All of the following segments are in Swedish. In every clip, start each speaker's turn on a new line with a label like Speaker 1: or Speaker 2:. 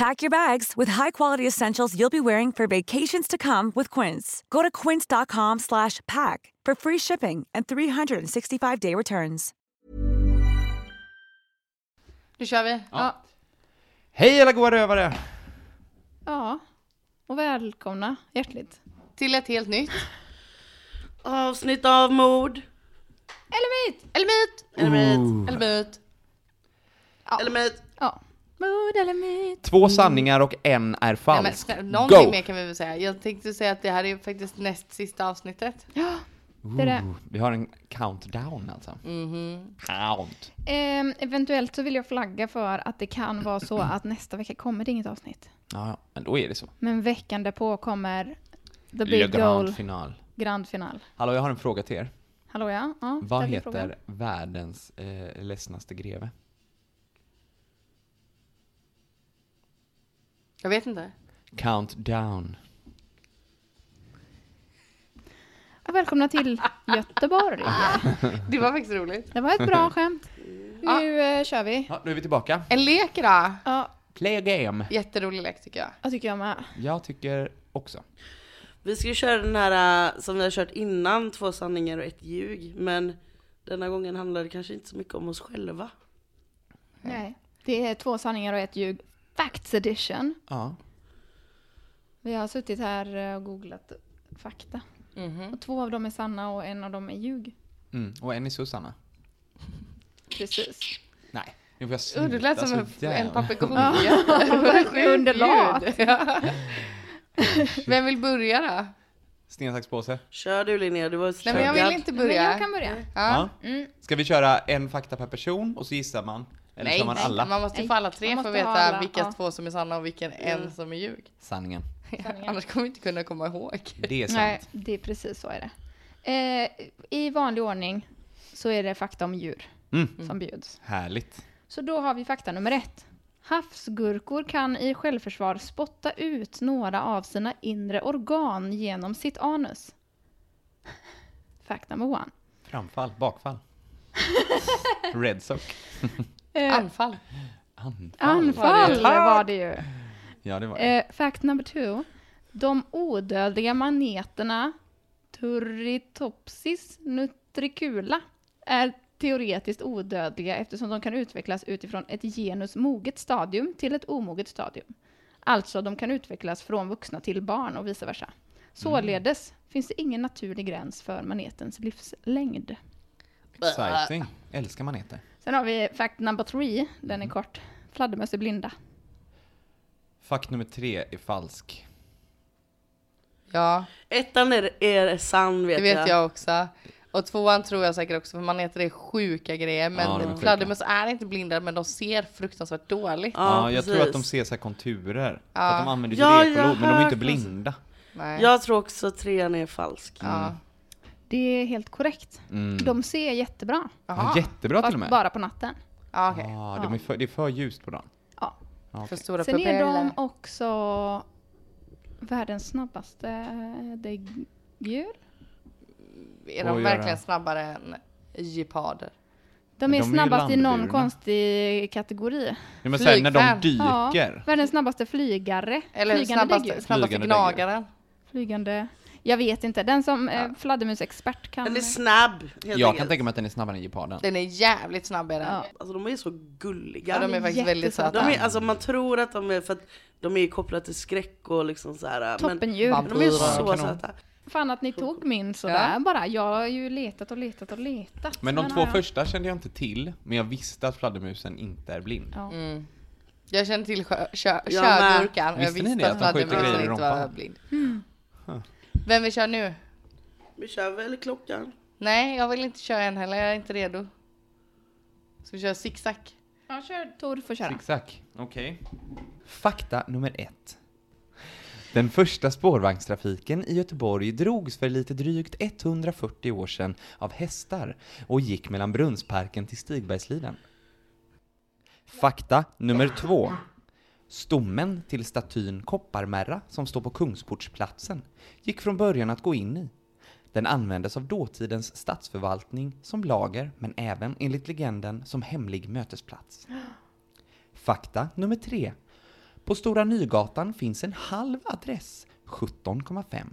Speaker 1: Pack your bags with high-quality essentials you'll be wearing for vacations to come with Quince. Go to quince.com/pack for free shipping and 365-day returns.
Speaker 2: Nu kör vi.
Speaker 3: Ja. Hej alla goa rövare!
Speaker 4: Ja, och välkomna hjärtligt.
Speaker 2: Till ett helt nytt.
Speaker 5: Avsnitt av mord.
Speaker 2: Eller myt! Eller myt!
Speaker 5: Eller myt.
Speaker 2: Eller myt.
Speaker 5: Eller myt.
Speaker 4: Ja. Mord eller myt?
Speaker 3: Två sanningar och en är
Speaker 2: Nej, men,
Speaker 3: falsk.
Speaker 2: någonting
Speaker 3: Go!
Speaker 2: mer kan vi väl säga. Jag tänkte säga att det här är faktiskt näst sista avsnittet.
Speaker 4: Det är det.
Speaker 3: Ooh, vi har en countdown alltså.
Speaker 2: Mhm.
Speaker 3: Count.
Speaker 4: Ehm, eventuellt så vill jag flagga för att det kan vara så att nästa vecka kommer det inget avsnitt.
Speaker 3: Ja, ja, men då är det så.
Speaker 4: Men veckan därpå kommer The
Speaker 3: Le
Speaker 4: Big
Speaker 3: Grand
Speaker 4: Goal
Speaker 3: Final.
Speaker 4: Grand Final.
Speaker 3: Hallå, jag har en fråga till er.
Speaker 4: Hallå ja? ja
Speaker 3: Vad heter
Speaker 4: frågan.
Speaker 3: världens eh, ledsnaste greve?
Speaker 2: Jag vet inte.
Speaker 3: Countdown.
Speaker 4: Ja, Välkomna till Göteborg.
Speaker 2: Det var faktiskt roligt.
Speaker 4: Det var ett bra skämt. Nu eh, kör vi.
Speaker 3: Ja, nu är vi tillbaka.
Speaker 2: En lek då.
Speaker 4: Ja,
Speaker 3: Play a game.
Speaker 2: Jätterolig lek tycker jag.
Speaker 4: jag tycker jag med.
Speaker 3: Jag tycker också.
Speaker 5: Vi ska ju köra den här äh, som vi har kört innan, två sanningar och ett ljug. Men denna gången handlar det kanske inte så mycket om oss själva.
Speaker 4: Nej. Det är två sanningar och ett ljug. Facts edition.
Speaker 3: Ja.
Speaker 4: Vi har suttit här eh, och googlat fakta.
Speaker 2: Mhm.
Speaker 4: Och två av dem är sanna och en av dem är ljug.
Speaker 3: Mm. Och en är Susanna.
Speaker 4: Precis.
Speaker 3: Nej, nu får jag
Speaker 2: Oh,
Speaker 3: sluta
Speaker 2: du lät som en, en papegoja.
Speaker 4: Under lat.
Speaker 2: Ja. Vem vill börja då?
Speaker 3: Sten, sax, påse.
Speaker 5: Kör du Linnea, du var
Speaker 2: Nej men jag vill inte
Speaker 4: Men
Speaker 2: börja.
Speaker 4: jag kan börja.
Speaker 2: Ja.
Speaker 3: Ja.
Speaker 4: Mm.
Speaker 3: Ska vi köra en fakta per person och så gissar man? Eller
Speaker 2: Nej,
Speaker 3: kör man
Speaker 2: nej,
Speaker 3: alla?
Speaker 2: man måste ju få alla tre för att veta
Speaker 4: alla,
Speaker 2: vilka
Speaker 4: ja.
Speaker 2: två som är sanna och vilken en som är ljug.
Speaker 3: Sanningen.
Speaker 2: Annars kommer vi inte kunna komma ihåg.
Speaker 3: Det är sant.
Speaker 4: Nej, det är precis så är det. Eh, I vanlig ordning så är det fakta om djur
Speaker 3: Mm.
Speaker 4: som bjuds.
Speaker 3: Härligt.
Speaker 4: Så då har vi fakta nummer ett. Havsgurkor kan i självförsvar spotta ut några av sina inre organ genom sitt anus. Fact number one.
Speaker 3: Framfall, bakfall. Red sock.
Speaker 4: Eh,
Speaker 2: Anfall.
Speaker 3: Anfall.
Speaker 4: anfall var det ju.
Speaker 3: Ja, det var det.
Speaker 4: Eh, fact number two. De odödliga maneterna Turritopsis nutricula är teoretiskt odödliga eftersom de kan utvecklas utifrån ett genus moget stadium till ett omoget stadium. Alltså, de kan utvecklas från vuxna till barn och vice versa. Således finns det ingen naturlig gräns för manetens livslängd.
Speaker 3: Exciting. Älskar maneter.
Speaker 4: Sen har vi fact number three, den är kort. Fladdermöss är blinda.
Speaker 3: Fakt nummer tre är falsk.
Speaker 2: Ja,
Speaker 5: Ettan är, är sann vet,
Speaker 2: det vet jag också. Och tvåan tror jag säkert också, för man heter det sjuka grejer.
Speaker 3: Ja, de är
Speaker 2: Men
Speaker 3: sjuka.
Speaker 2: fladdermöss är inte blinda, men de ser fruktansvärt dåligt.
Speaker 3: Ja, jag tror att de
Speaker 5: precis.
Speaker 3: ser så här konturer. För
Speaker 2: Ja.
Speaker 3: att de använder
Speaker 5: Ja,
Speaker 3: ju
Speaker 5: jag har
Speaker 3: ekolod, men de är inte
Speaker 5: hört
Speaker 3: blinda.
Speaker 2: Nej.
Speaker 5: Jag tror också att trean är falsk.
Speaker 2: Ja.
Speaker 4: Det är helt korrekt.
Speaker 3: Mm.
Speaker 4: De ser jättebra.
Speaker 3: Ja,
Speaker 2: Jaha.
Speaker 3: jättebra till och med.
Speaker 4: bara på natten.
Speaker 2: Ja, okej.
Speaker 3: Ah, de är för, det är för ljust på dagen.
Speaker 4: Ja.
Speaker 3: Ja,
Speaker 2: För
Speaker 3: okej.
Speaker 2: stora
Speaker 4: Sen är de också världens snabbaste däggdjur.
Speaker 2: Är de verkligen snabbare än geparder?
Speaker 4: De är
Speaker 3: de är
Speaker 4: snabbast i någon konstig kategori.
Speaker 3: Ja, men sen när de dyker.
Speaker 4: Världens snabbaste flygare.
Speaker 2: Eller
Speaker 4: Flygande
Speaker 2: snabbaste, snabbaste gnagaren?
Speaker 4: Flygande. Jag vet inte. Den som eh, fladdermusexpert kan...
Speaker 5: Den är snabb helt
Speaker 3: Jag kan
Speaker 5: enkelt.
Speaker 3: tänka mig att den är snabbare än geparden.
Speaker 2: Den är jävligt snabb är den.
Speaker 4: Ja.
Speaker 5: Alltså de är så gulliga.
Speaker 2: Ja, de är faktiskt väldigt söta.
Speaker 5: De är, alltså man tror att de är för att de är kopplade till skräck och liksom så här. Men,
Speaker 4: Toppendjur.
Speaker 5: Men de är så
Speaker 3: Kanon.
Speaker 5: söta.
Speaker 4: Fan att ni tog min sådär bara. Jag har ju letat och letat och letat.
Speaker 3: Men de
Speaker 4: Den
Speaker 3: två
Speaker 4: jag-
Speaker 3: första kände jag inte till, men jag visste att fladdermusen inte är blind.
Speaker 4: Ja.
Speaker 2: Mm. Jag känner till sjö, kö, körgurkan och jag
Speaker 3: Visste ni
Speaker 2: visste
Speaker 3: det,
Speaker 2: att
Speaker 3: att de skjuter grejer i
Speaker 2: inte var
Speaker 3: rumpan?
Speaker 2: blind.
Speaker 4: Mm.
Speaker 2: Vem vill köra nu?
Speaker 5: Vi kör väl klockan?
Speaker 2: Nej, jag vill inte köra än heller, jag är inte redo. Ska vi köra zigzag?
Speaker 4: Ja, kör Tor, får köra.
Speaker 3: Zigzag. Okej. Fakta nummer ett. Den första spårvagnstrafiken i Göteborg drogs för lite drygt 140 år sedan av hästar och gick mellan Brunnsparken till Stigbergsliden. Fakta nummer två. Stommen till statyn Kopparmärra som står på Kungsportsplatsen gick från början att gå in i. Den användes av dåtidens statsförvaltning som lager, men även enligt legenden som hemlig mötesplats. Fakta nummer tre. På Stora Nygatan finns en halv adress, 17,5.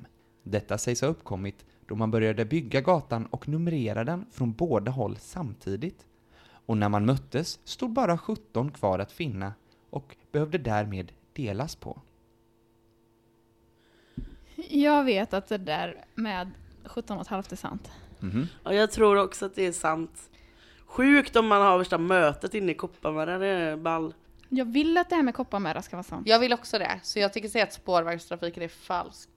Speaker 3: Detta sägs ha uppkommit då man började bygga gatan och numrera den från båda håll samtidigt. Och när man möttes stod bara 17 kvar att finna och behövde därmed delas på.
Speaker 4: Jag vet att det där med 17 och ett halvt är sant.
Speaker 3: Mhm.
Speaker 5: Ja, jag tror också att det är sant. Sjukt om man har värsta mötet inne i Kopparberg, det är ball.
Speaker 4: Jag vill att det här med kopparmärra ska vara sant.
Speaker 2: Jag vill också det, så jag tycker säga att spårvagnstrafiken är falsk.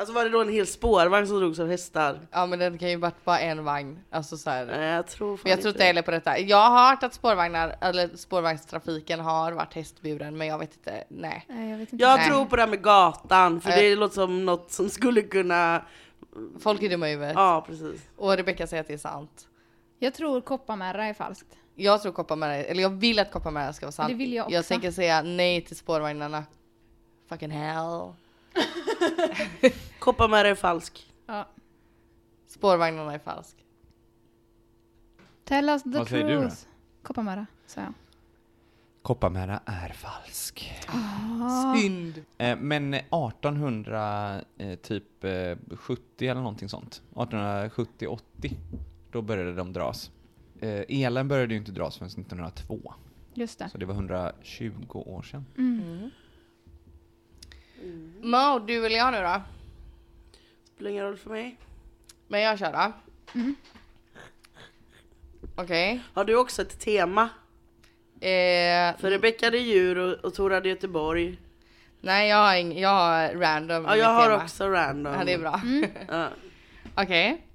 Speaker 5: Alltså var det då en hel spårvagn som drogs av hästar?
Speaker 2: Ja men den kan ju varit bara en vagn. Alltså så här.
Speaker 5: Nej, jag tror fan
Speaker 2: Men jag tror inte heller på detta. Jag har hört att spårvagnar, eller spårvagnstrafiken har varit hästburen, men jag vet inte, nej.
Speaker 4: Nej, jag vet inte.
Speaker 5: Jag
Speaker 2: Nej.
Speaker 5: tror på det här med gatan, för
Speaker 2: Nej.
Speaker 5: det låter som något som skulle kunna...
Speaker 2: Folk är dumma i huvudet.
Speaker 5: Ja, precis.
Speaker 2: Och Rebecca säger att det är sant.
Speaker 4: Jag tror kopparmärra är falskt.
Speaker 2: Jag tror Kopparmärra, eller jag vill att Kopparmärra ska vara sant.
Speaker 4: Det vill jag
Speaker 2: Jag
Speaker 4: också.
Speaker 2: tänker säga nej till spårvagnarna. Fucking hell.
Speaker 5: Kopparmärra är falsk.
Speaker 4: Ja.
Speaker 2: Spårvagnarna är falsk.
Speaker 4: Tell us the
Speaker 3: Vad säger du då?
Speaker 4: truth. Sa jag.
Speaker 3: Kopparmärra är falsk.
Speaker 2: Synd.
Speaker 3: Eh, Men 1800, eh, typ eh, 70 eller någonting sånt. 1870-80, då började de dras. Eh, Elen började ju inte dras förrän 1902,
Speaker 4: Just det.
Speaker 3: så det var 120 år sedan.
Speaker 4: Mm.
Speaker 2: Mo, du eller jag nu då?
Speaker 5: Spelar ingen roll för mig.
Speaker 2: Men jag kör då.
Speaker 4: Mm.
Speaker 2: Okej.
Speaker 5: Har du också ett tema?
Speaker 2: Eh,
Speaker 5: För Rebecca hade djur och, och Tor hade Göteborg.
Speaker 2: nej, jag har, ing, jag har random.
Speaker 5: Ja, jag har
Speaker 2: tema.
Speaker 5: också random.
Speaker 2: Ja, det är bra.
Speaker 5: Ja.
Speaker 2: Okej.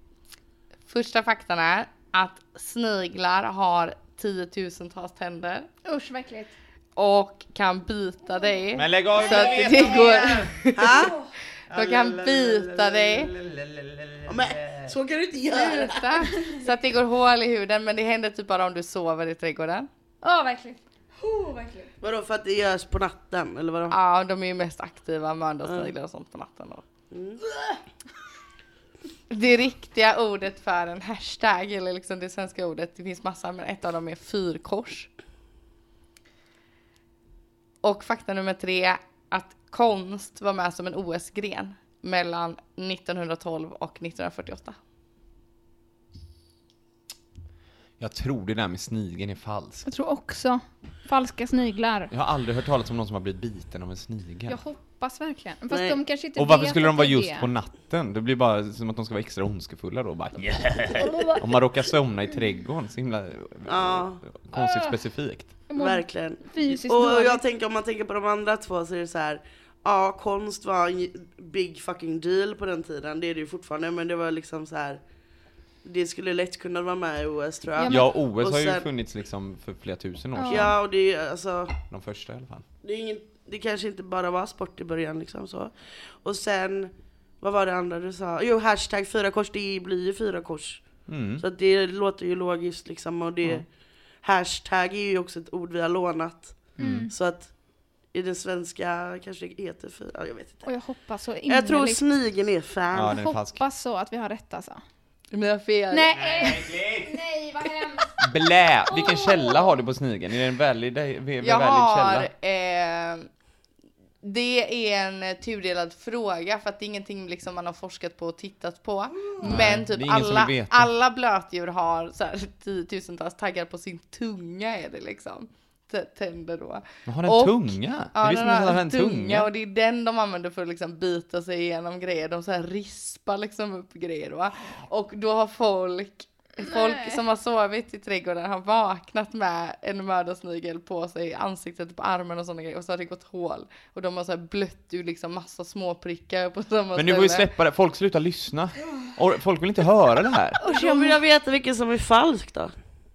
Speaker 2: Första faktan är att sniglar har tiotusentals tänder
Speaker 4: Usch, vad äckligt.
Speaker 2: Och kan bita dig.
Speaker 3: Men lägg av
Speaker 2: så att det går... De kan bita dig.
Speaker 5: Ja, Men så kan du inte göra.
Speaker 2: Så att det går hål i huden men det händer typ bara om du sover i trädgården.
Speaker 4: Vad äckligt. Oh.
Speaker 5: Vadå för att det görs på natten eller vadå?
Speaker 2: Ja, de är ju mest aktiva mördarsniglar och sånt på natten då. Det riktiga ordet för en hashtag, eller liksom det svenska ordet, det finns massa, men ett av dem är fyrkors. Och fakta nummer tre, att konst var med som en OS-gren mellan 1912 och 1948.
Speaker 3: Jag tror det där med snigeln är falskt.
Speaker 4: Jag tror också falska sniglar.
Speaker 3: Jag har aldrig hört talas om någon som har blivit biten av en snigel.
Speaker 4: Jag hoppas verkligen. Fast
Speaker 5: Nej.
Speaker 4: de kanske inte
Speaker 3: Och varför
Speaker 4: vet
Speaker 3: skulle de
Speaker 4: att
Speaker 3: vara
Speaker 4: det är
Speaker 3: just
Speaker 4: det.
Speaker 3: på natten? Det blir bara som att de ska vara extra ondskefulla då. Bara, yeah. Om man råkar somna i trädgården, så himla konstigt specifikt.
Speaker 5: Verkligen.
Speaker 4: Fysiskt
Speaker 5: Och
Speaker 4: dåligt.
Speaker 5: jag tänker om man tänker på de andra två så är det så här. Ja, konst var en big fucking deal på den tiden. Det är det ju fortfarande, men det var liksom så här. Det skulle lätt kunna vara med i OS tror jag.
Speaker 4: Ja,
Speaker 5: Ja,
Speaker 3: Ja, OS
Speaker 5: och
Speaker 3: har ju
Speaker 5: sen-
Speaker 3: funnits liksom för flera tusen år
Speaker 4: Ja.
Speaker 3: sedan.
Speaker 5: och det är alltså.
Speaker 3: De första i alla fall.
Speaker 5: Det, är ingen, det kanske inte bara var sport i början liksom så. Och sen, vad var det andra du sa? Jo, hashtag fyra kors, det blir ju fyra kors.
Speaker 3: Mm.
Speaker 5: Så att det låter ju logiskt liksom och det,
Speaker 3: Ja.
Speaker 5: Hashtag är ju också ett ord vi har lånat.
Speaker 4: Mm.
Speaker 5: Så att i det svenska kanske det heter fyra, ja, jag vet inte.
Speaker 4: Och jag hoppas så
Speaker 5: Jag tror
Speaker 4: innerligt.
Speaker 5: snigeln är fan.
Speaker 3: Ja, den är falsk.
Speaker 4: hoppas så att vi har rätt alltså.
Speaker 2: Men jag har fel.
Speaker 4: Nej! Nej, vad hemskt!
Speaker 3: Blä! Vilken källa har du på snigeln? Är det en valid, valid
Speaker 2: Jag har,
Speaker 3: källa?
Speaker 2: eh, det är en tudelad fråga för att det är ingenting liksom man har forskat på och tittat på. Men typ alla, alla blötdjur har så här, tiotusentals taggar på sin tunga är det liksom. jättetänder då.
Speaker 3: Men har den
Speaker 2: Och-
Speaker 3: tunga?
Speaker 2: Ja, den har
Speaker 3: hade en tunga.
Speaker 2: och det är den de använder för att liksom bita sig igenom grejer. De så här rispar liksom upp grejer då. Och då har folk, folk som har sovit i trädgården har vaknat med en mördarsnigel på sig ansiktet, på armen och sådana grejer. Och så har det gått hål. Och de har så här blött ur liksom massa småprickar på samma
Speaker 3: Men nu får vi
Speaker 2: ställe.
Speaker 3: släppa det, folk slutar lyssna. Och folk vill inte höra det här.
Speaker 5: Vill jag veta vilken som är falsk då.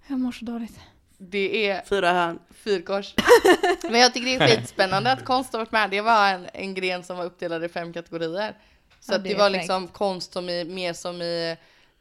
Speaker 4: Jag mår så dåligt.
Speaker 2: Det är
Speaker 5: Fyra hörn.
Speaker 2: fyrkors. Men jag tycker det är skitspännande att konst har varit med. Det var en, en gren som var uppdelad i fem kategorier. Så
Speaker 4: Ja,
Speaker 2: att
Speaker 4: det
Speaker 2: var liksom konst som i, mer som i,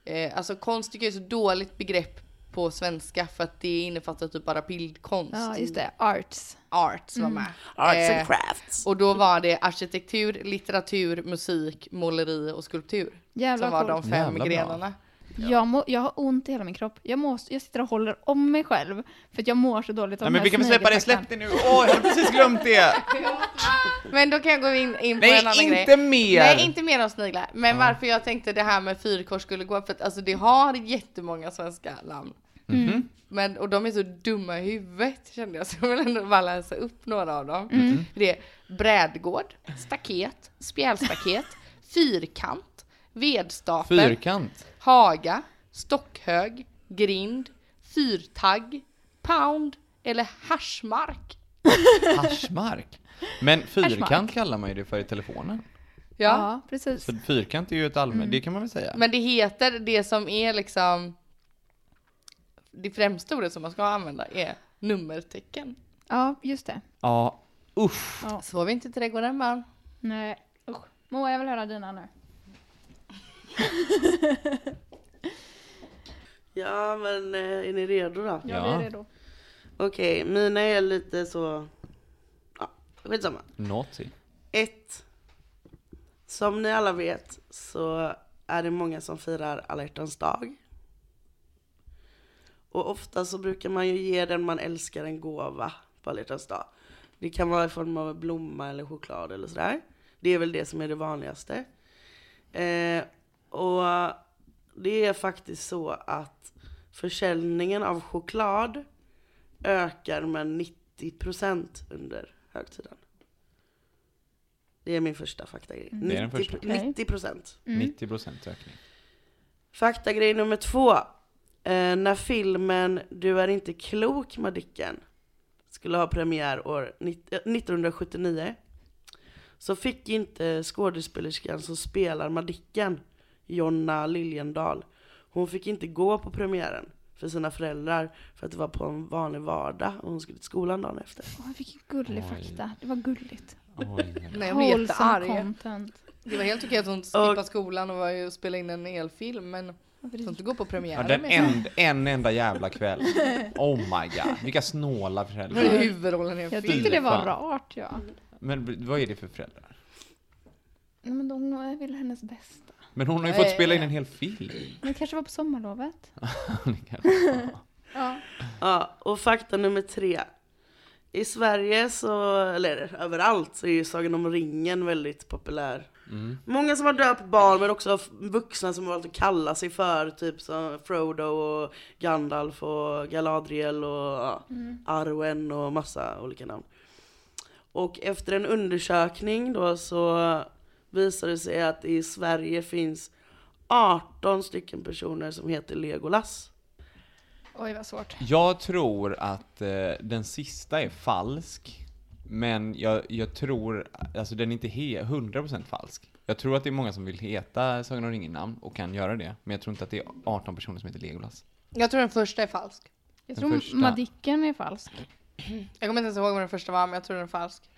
Speaker 2: eh, alltså konst tycker jag är så dåligt begrepp på svenska för att det innefattar typ bara bildkonst.
Speaker 4: Ja, just det. Arts.
Speaker 2: Arts var med.
Speaker 5: Arts
Speaker 2: Eh,
Speaker 5: and crafts.
Speaker 2: och då var det arkitektur, litteratur, musik, måleri och skulptur.
Speaker 4: Jävlar
Speaker 2: som var
Speaker 4: coolt.
Speaker 2: de fem
Speaker 3: Jävla bra.
Speaker 2: Grenarna.
Speaker 4: Jag, må, jag har ont i hela min kropp. Jag, må, jag sitter och håller om mig själv för att jag mår så dåligt av
Speaker 3: Nej men vi kan väl släppa det, släpp det nu! Åh, jag hade precis glömt det!
Speaker 2: Men då kan jag gå in, in på
Speaker 3: Nej,
Speaker 2: en annan
Speaker 3: inte
Speaker 2: grej.
Speaker 3: mer!
Speaker 2: Nej, inte mer om sniglar. Men varför jag tänkte det här med fyrkors skulle gå, för att alltså det har jättemånga svenska namn.
Speaker 3: Mhm.
Speaker 2: Men, och de är så dumma i huvudet kände jag, så jag vill ändå bara läsa upp några av dem.
Speaker 3: Mm.
Speaker 2: Det är brädgård, staket, spjälstaket, fyrkant, vedstapel,
Speaker 3: Fyrkant.
Speaker 2: Haga, stockhög, grind, fyrtagg, pound eller haschmark.
Speaker 3: Haschmark. Men fyrkant
Speaker 4: Haschmark.
Speaker 3: kallar man ju det för i telefonen.
Speaker 2: Ja.
Speaker 4: Ja, precis.
Speaker 3: Så fyrkant är ju ett allmänt, det kan man väl säga.
Speaker 2: Men det heter det som är liksom det främsta ordet som man ska använda är nummertecken.
Speaker 4: Ja, just det.
Speaker 3: Ja, usch.
Speaker 4: Ja.
Speaker 2: Sov inte i trädgården barn.
Speaker 4: Nej, usch. Moa, jag vill höra dina nu.
Speaker 5: Ja men eh, är ni redo då?
Speaker 4: Ja,
Speaker 3: Ja.
Speaker 4: vi är redo.
Speaker 5: Okej, mina är lite så... Ja, skitsamma.
Speaker 3: Naughty.
Speaker 5: Ett. Som ni alla vet så är det många som firar alla hjärtans dag. Och ofta så brukar man ju ge den man älskar en gåva på alla hjärtans dag. Det kan vara i form av blomma eller choklad eller sådär. Det är väl det som är det vanligaste. Eh, och det är faktiskt så att försäljningen av choklad ökar med 90% under högtiden. Det är min första faktagrej.
Speaker 3: Det är den första.
Speaker 5: 90 90%.
Speaker 4: Mm.
Speaker 3: 90 procent ökning.
Speaker 5: Faktagrej nummer två. Eh, när filmen Du är inte klok Madicken skulle ha premiär år nitt- eh, 1979 så fick inte skådespelerskan som spelar Madicken, Jonna Liljendahl, hon fick inte gå på premiären för sina föräldrar för att det var på en vanlig vardag och hon skulle till skolan dagen efter.
Speaker 4: Åh, vilken gullig
Speaker 3: Oj.
Speaker 4: fakta. Det var gulligt.
Speaker 3: Oj.
Speaker 2: Nej, jag blev jättearg.
Speaker 4: content.
Speaker 2: Det var helt okej att hon skippade skolan och var ju och spelade in en elfilm men
Speaker 4: Varför
Speaker 2: att
Speaker 4: det-
Speaker 2: inte gå på
Speaker 3: Ja,
Speaker 2: premiären
Speaker 3: den
Speaker 2: med
Speaker 3: en, en enda jävla kväll. Oh my god, vilka snåla föräldrar.
Speaker 2: huvudrollen i en
Speaker 4: Jag
Speaker 2: film?
Speaker 4: tyckte det var rart, ja.
Speaker 3: Men vad är det för föräldrar?
Speaker 4: Nej, men de vill hennes bästa.
Speaker 3: Men hon har ju fått spela in en hel film.
Speaker 4: Men det kanske var på sommarlovet. Ja.
Speaker 5: Ja, och fakta nummer tre. I Sverige så, eller överallt, så är ju Sagan om ringen väldigt populär.
Speaker 3: Mm.
Speaker 5: Många som har döpt barn men också vuxna som har valt att kalla sig för typ som Frodo och Gandalf och Galadriel och ja, Arwen och massa olika namn. Och efter en undersökning då så visade det sig att i Sverige finns 18 stycken personer som heter Legolas.
Speaker 4: Oj, vad svårt.
Speaker 3: Jag tror att eh, den sista är falsk. Men jag, jag tror, alltså den är inte he- 100% falsk. Jag tror att det är många som vill heta Sagan om ringen-namn och kan göra det. Men jag tror inte att det är 18 personer som heter Legolas.
Speaker 2: Jag tror den första är falsk.
Speaker 4: Jag
Speaker 3: Den
Speaker 4: tror
Speaker 3: första.
Speaker 4: Madicken är falsk.
Speaker 2: Jag kommer inte ens ihåg vad den första var men jag tror den är falsk.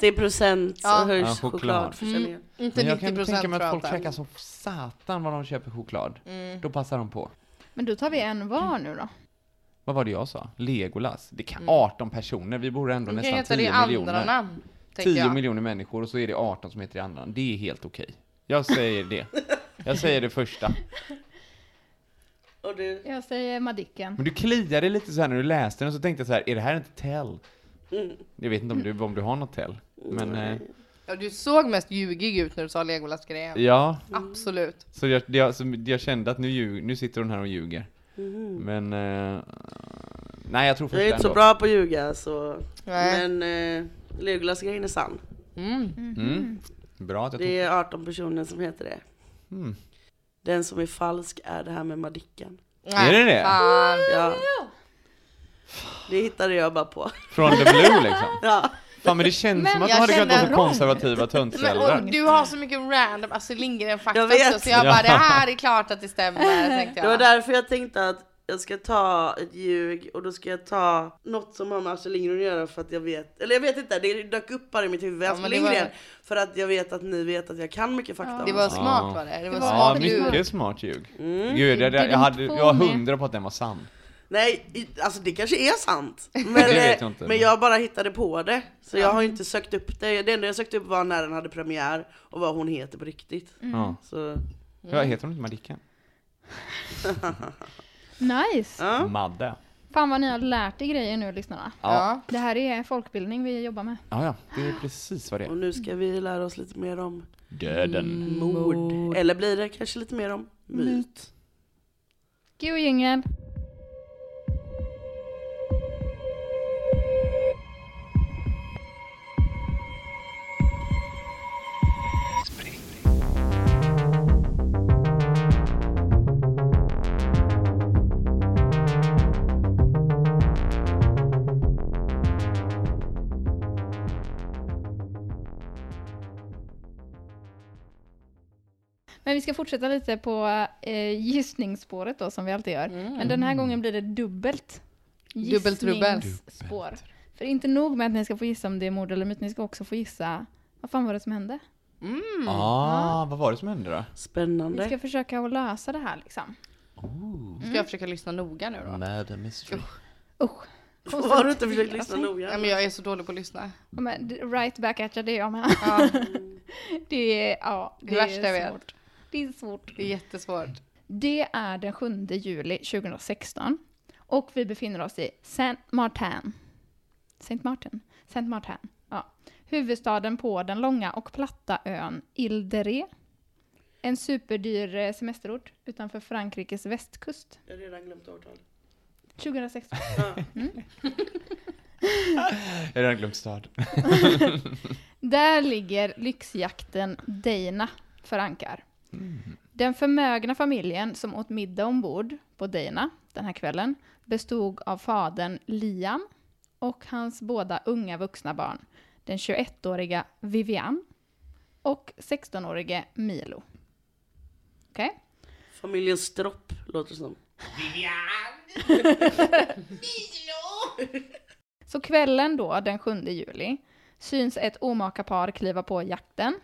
Speaker 5: 90%
Speaker 2: Ja.
Speaker 5: höjs
Speaker 3: Ja, choklad.
Speaker 5: chokladförsäljningen.
Speaker 2: Inte
Speaker 3: Men jag
Speaker 2: 90
Speaker 3: kan
Speaker 2: procent
Speaker 3: tänka mig att folk
Speaker 2: inte.
Speaker 3: käkar som satan vad de köper choklad.
Speaker 2: Mm.
Speaker 3: Då passar de på.
Speaker 4: Men då tar vi en var nu då.
Speaker 3: Vad var det jag sa? Legolas? Det kan
Speaker 2: Mm.
Speaker 3: 18 personer, vi bor ändå nästan
Speaker 2: heta det i
Speaker 3: 10
Speaker 2: andra
Speaker 3: miljoner.
Speaker 2: namn. tänker
Speaker 3: 10
Speaker 2: jag.
Speaker 3: miljoner människor och så är det 18 som heter det andra. Det är helt okej. Jag säger det. Jag säger det första.
Speaker 5: Och det,
Speaker 4: Jag säger Madicken.
Speaker 3: Men du kliade lite så här när du läste den och så tänkte jag så här, är det här inte tell?
Speaker 5: mm,
Speaker 3: Jag vet inte om du, om du har något tell. Men eh,
Speaker 2: Ja, du såg mest ljugig ut när du sa Legolas-grejen.
Speaker 3: ja,
Speaker 2: Absolut.
Speaker 3: så jag, jag, så jag kände att nu, ljug, nu sitter hon här och ljuger.
Speaker 5: mhm.
Speaker 3: Men eh, Nej, jag tror först
Speaker 5: Jag är inte så
Speaker 3: ändå.
Speaker 5: bra på att ljuga så,
Speaker 2: Nej.
Speaker 5: men eh, Legolas-grejen är sann.
Speaker 2: Mm.
Speaker 3: Mm. Bra att jag tog...
Speaker 5: Det är 18 personer som heter det. Den som är falsk är det här med Madicken.
Speaker 3: Är det det?
Speaker 2: Fan.
Speaker 5: Ja. Det hittade jag bara på.
Speaker 3: Från the blue liksom.
Speaker 5: Ja.
Speaker 3: Fan men det känns
Speaker 4: Men
Speaker 3: som att de
Speaker 2: jag
Speaker 3: hade kunnat vara så konservativa
Speaker 2: Men,
Speaker 3: töntföräldrar.
Speaker 2: du har så mycket random Astrid Lindgren-fakta
Speaker 5: Jag vet.
Speaker 2: också, så jag
Speaker 3: Ja.
Speaker 2: bara det här är klart att det stämmer, tänkte
Speaker 5: Det var
Speaker 2: jag.
Speaker 5: därför jag tänkte att jag ska ta ett ljug och då ska jag ta något som har med Astrid Lindgren att göra för att jag vet, eller jag vet inte, det dök upp bara i mitt huvud,
Speaker 2: Ja,
Speaker 5: Astrid
Speaker 2: det var-
Speaker 5: Lindgren. För att jag vet att ni vet att jag kan mycket fakta om
Speaker 2: Det var smart var det, det var
Speaker 4: Det var-
Speaker 3: Ja,
Speaker 2: smart ljud.
Speaker 3: mycket smart ljug.
Speaker 5: Mm.
Speaker 3: Gud, jag, jag, jag, hade, jag var hundra på att den var sann.
Speaker 5: Nej, alltså det kanske är sant. Men, eh,
Speaker 3: jag inte.
Speaker 5: men jag bara hittade på det. Så jag har inte sökt upp det. Det enda jag sökte upp var när den hade premiär och vad hon heter på riktigt.
Speaker 3: Ja.
Speaker 5: Så,
Speaker 3: Ja, heter hon inte Madicken?
Speaker 4: Nice!
Speaker 5: ja.
Speaker 3: Madde.
Speaker 4: Fan vad ni har lärt er grejer nu lyssnarna.
Speaker 3: Ja.
Speaker 4: Det här är folkbildning vi jobbar med.
Speaker 3: ja, ja, det är precis vad det är.
Speaker 5: Och nu ska vi lära oss lite mer om
Speaker 3: Döden.
Speaker 5: mord. Eller blir det kanske lite mer om myt?
Speaker 4: Go jingel! Men vi ska fortsätta lite på eh, gissningsspåret då som vi alltid gör. Men den här gången blir det dubbelt
Speaker 2: Dubbelt
Speaker 4: gissningsspår. För inte nog med att ni ska få gissa om det är mord eller myt, ni ska också få gissa vad fan var det som hände?
Speaker 2: Mm.
Speaker 3: Ah, vad var det som hände då?
Speaker 4: Vi
Speaker 5: Spännande.
Speaker 4: ska försöka att lösa det här liksom.
Speaker 2: Ska jag försöka lyssna noga nu då?
Speaker 3: Murder mystery.
Speaker 4: Usch.
Speaker 5: Har du inte försökt lyssna
Speaker 2: Ja,
Speaker 5: noga?
Speaker 2: men jag är så dålig på att lyssna.
Speaker 4: Ja, men right back at you, det är jag med.
Speaker 2: Ja,
Speaker 4: Det är, ja, det,
Speaker 2: Det värsta jag
Speaker 4: är
Speaker 2: vet.
Speaker 4: Det är svårt.
Speaker 2: det är jättesvårt.
Speaker 4: Det är den 7 juli 2016 och vi befinner oss i Saint Martin. Saint Martin? Saint Martin, ja. Huvudstaden på den långa och platta ön Ile. En superdyr eh, semesterort utanför Frankrikes västkust.
Speaker 5: Jag har redan glömt årtal.
Speaker 4: 2016.
Speaker 5: Ja.
Speaker 3: Jag har redan glömt stad.
Speaker 4: Där ligger lyxjakten Dana Den förmögna familjen som åt middag ombord på Dana den här kvällen bestod av fadern Liam och hans båda unga vuxna barn, den 21-åriga Vivian och 16-årige Milo. Okej?
Speaker 5: Familjen Stropp låter som.
Speaker 4: Så kvällen då, den 7 juli, syns ett omaka par kliva på jakten.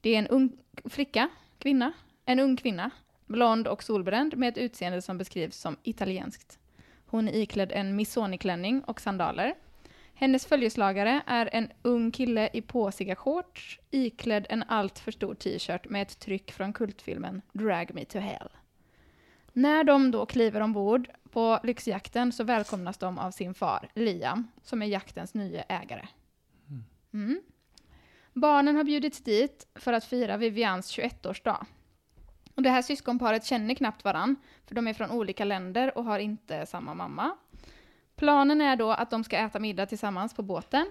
Speaker 4: Det är en ung flicka, kvinna, en ung kvinna, blond och solbränd med ett utseende som beskrivs som italienskt. Hon är iklädd en Missoni-klänning och sandaler. Hennes följeslagare är en ung kille i påsiga shorts, iklädd en alltför stor t-shirt med ett tryck från kultfilmen Drag Me To Hell. När de då kliver ombord på lyxjakten så välkomnas de av sin far, Liam, som är jaktens nya ägare. Mm. Barnen har bjudits dit för att fira Vivians 21-årsdag. Och det här syskonparet känner knappt varann, för de är från olika länder och har inte samma mamma. Planen är då att de ska äta middag tillsammans på båten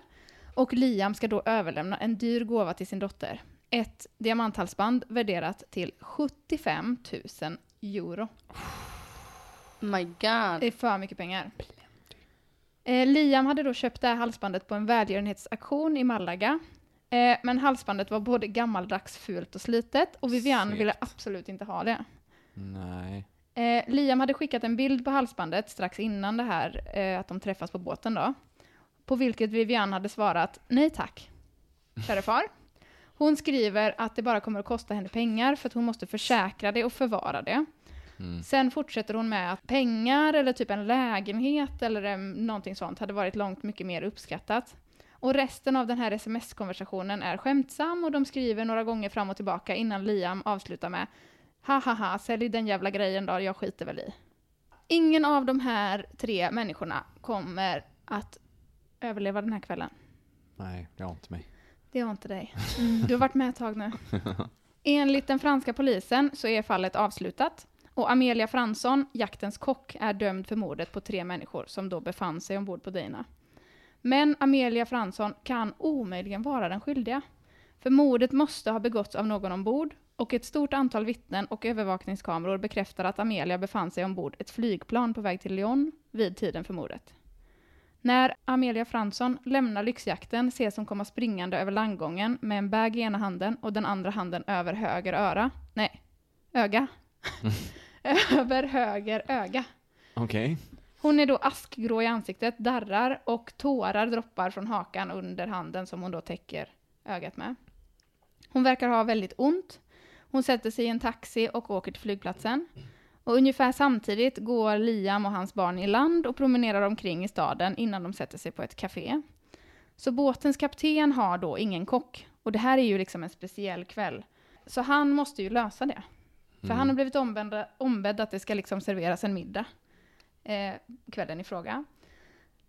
Speaker 4: och Liam ska då överlämna en dyr gåva till sin dotter. Ett diamanthalsband värderat till 75 000 euro.
Speaker 2: My god.
Speaker 4: Det är för mycket pengar. Eh, Liam hade då köpt det här halsbandet på en välgörenhetsaktion i Malaga. Eh, men halsbandet var både gammaldags, fult och slitet och Vivian
Speaker 3: Segt.
Speaker 4: ville absolut inte ha det.
Speaker 3: Nej.
Speaker 4: Eh, Liam hade skickat en bild på halsbandet strax innan det här, eh, att de träffas på båten då. På vilket Vivian hade svarat nej tack, käre far. Hon skriver att det bara kommer att kosta henne pengar för att hon måste försäkra det och förvara det.
Speaker 3: Mm.
Speaker 4: Sen fortsätter hon med att pengar eller typ en lägenhet eller em, någonting sånt hade varit långt mycket mer uppskattat. Och resten av den här sms-konversationen är skämtsam och de skriver några gånger fram och tillbaka innan Liam avslutar med ha ha ha, sälj den jävla grejen då, jag skiter väl i. Ingen av de här tre människorna kommer att överleva den här kvällen.
Speaker 3: Nej, jag har inte mig.
Speaker 4: Det var inte dig. Du har varit med ett tag nu. Enligt den franska polisen så är fallet avslutat. Och Amelia Fransson, jaktens kock, är dömd för mordet på tre människor som då befann sig ombord på Dana. Men Amelia Fransson kan omöjligen vara den skyldiga. För mordet måste ha begåtts av någon ombord och ett stort antal vittnen och övervakningskameror bekräftar att Amelia befann sig ombord ett flygplan på väg till Lyon vid tiden för mordet. När Amelia Fransson lämnar lyxjakten ses hon komma springande över landgången med en bag i ena handen och den andra handen över höger öra. Nej, öga. över höger öga.
Speaker 3: Okej.
Speaker 4: Hon är då askgrå i ansiktet, darrar och tårar droppar från hakan under handen som hon då täcker ögat med. Hon verkar ha väldigt ont. Hon sätter sig i en taxi och åker till flygplatsen. Och ungefär samtidigt går Liam och hans barn i land och promenerar omkring i staden innan de sätter sig på ett café. Så båtens kapten har då ingen kock. Och det här är ju liksom en speciell kväll. Så han måste ju lösa det. För han har blivit ombedd, ombedd att det ska liksom serveras en middag eh, kvällen i fråga.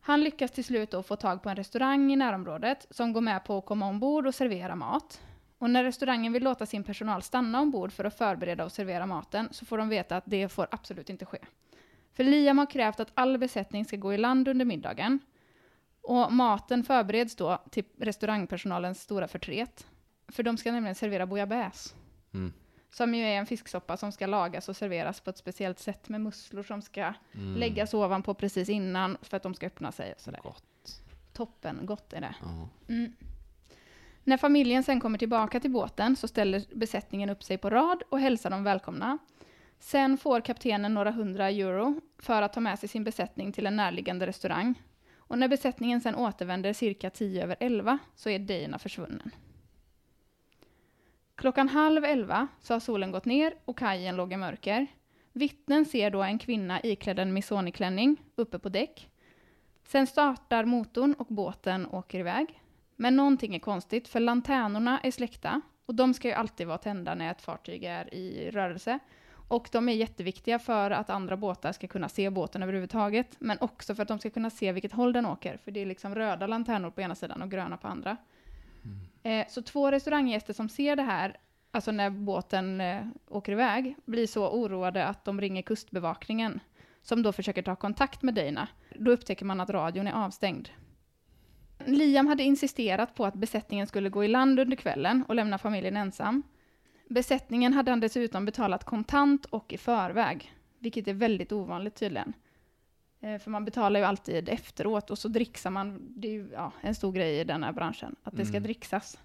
Speaker 4: Han lyckas till slut då få tag på en restaurang i närområdet som går med på att komma ombord och servera mat. Och när restaurangen vill låta sin personal stanna ombord för att förbereda och servera maten så får de veta att det får absolut inte ske. För Liam har krävt att all besättning ska gå i land under middagen. Och maten förbereds då till restaurangpersonalens stora förtret. För de ska nämligen servera bouillabaisse.
Speaker 3: Mm.
Speaker 4: Som ju är en fisksoppa som ska lagas och serveras på ett speciellt sätt med musslor som ska läggas ovanpå precis innan för att de ska öppna sig och sådär.
Speaker 3: Gott.
Speaker 4: Toppen, gott är det. Mm. När familjen sen kommer tillbaka till båten så ställer besättningen upp sig på rad och hälsar dem välkomna. Sen får kaptenen några hundra euro för att ta med sig sin besättning till en närliggande restaurang. Och när besättningen sen återvänder cirka tio över elva så är Dana försvunnen. Klockan halv elva så har solen gått ner och kajen låg i mörker. Vittnen ser då en kvinna iklädd en Missoni-klänning uppe på däck. Sen startar motorn och båten åker iväg. Men någonting är konstigt, för lanternorna är släckta. Och de ska ju alltid vara tända när ett fartyg är i rörelse. Och de är jätteviktiga för att andra båtar ska kunna se båten överhuvudtaget. Men också för att de ska kunna se vilket håll den åker. För det är liksom röda lanternor på ena sidan och gröna på andra. Mm. Eh, så två restauranggäster som ser det här, alltså när båten eh, åker iväg, blir så oroade att de ringer kustbevakningen. Som då försöker ta kontakt med Dana. Då upptäcker man att radion är avstängd. Liam hade insisterat på att besättningen skulle gå i land under kvällen och lämna familjen ensam. Besättningen hade han dessutom betalat kontant och i förväg, vilket är väldigt ovanligt tydligen. Eh, För man betalar ju alltid efteråt och så dricksar man, det är ju ja, en stor grej i den här branschen, att det ska
Speaker 3: Mm.
Speaker 4: dricksas.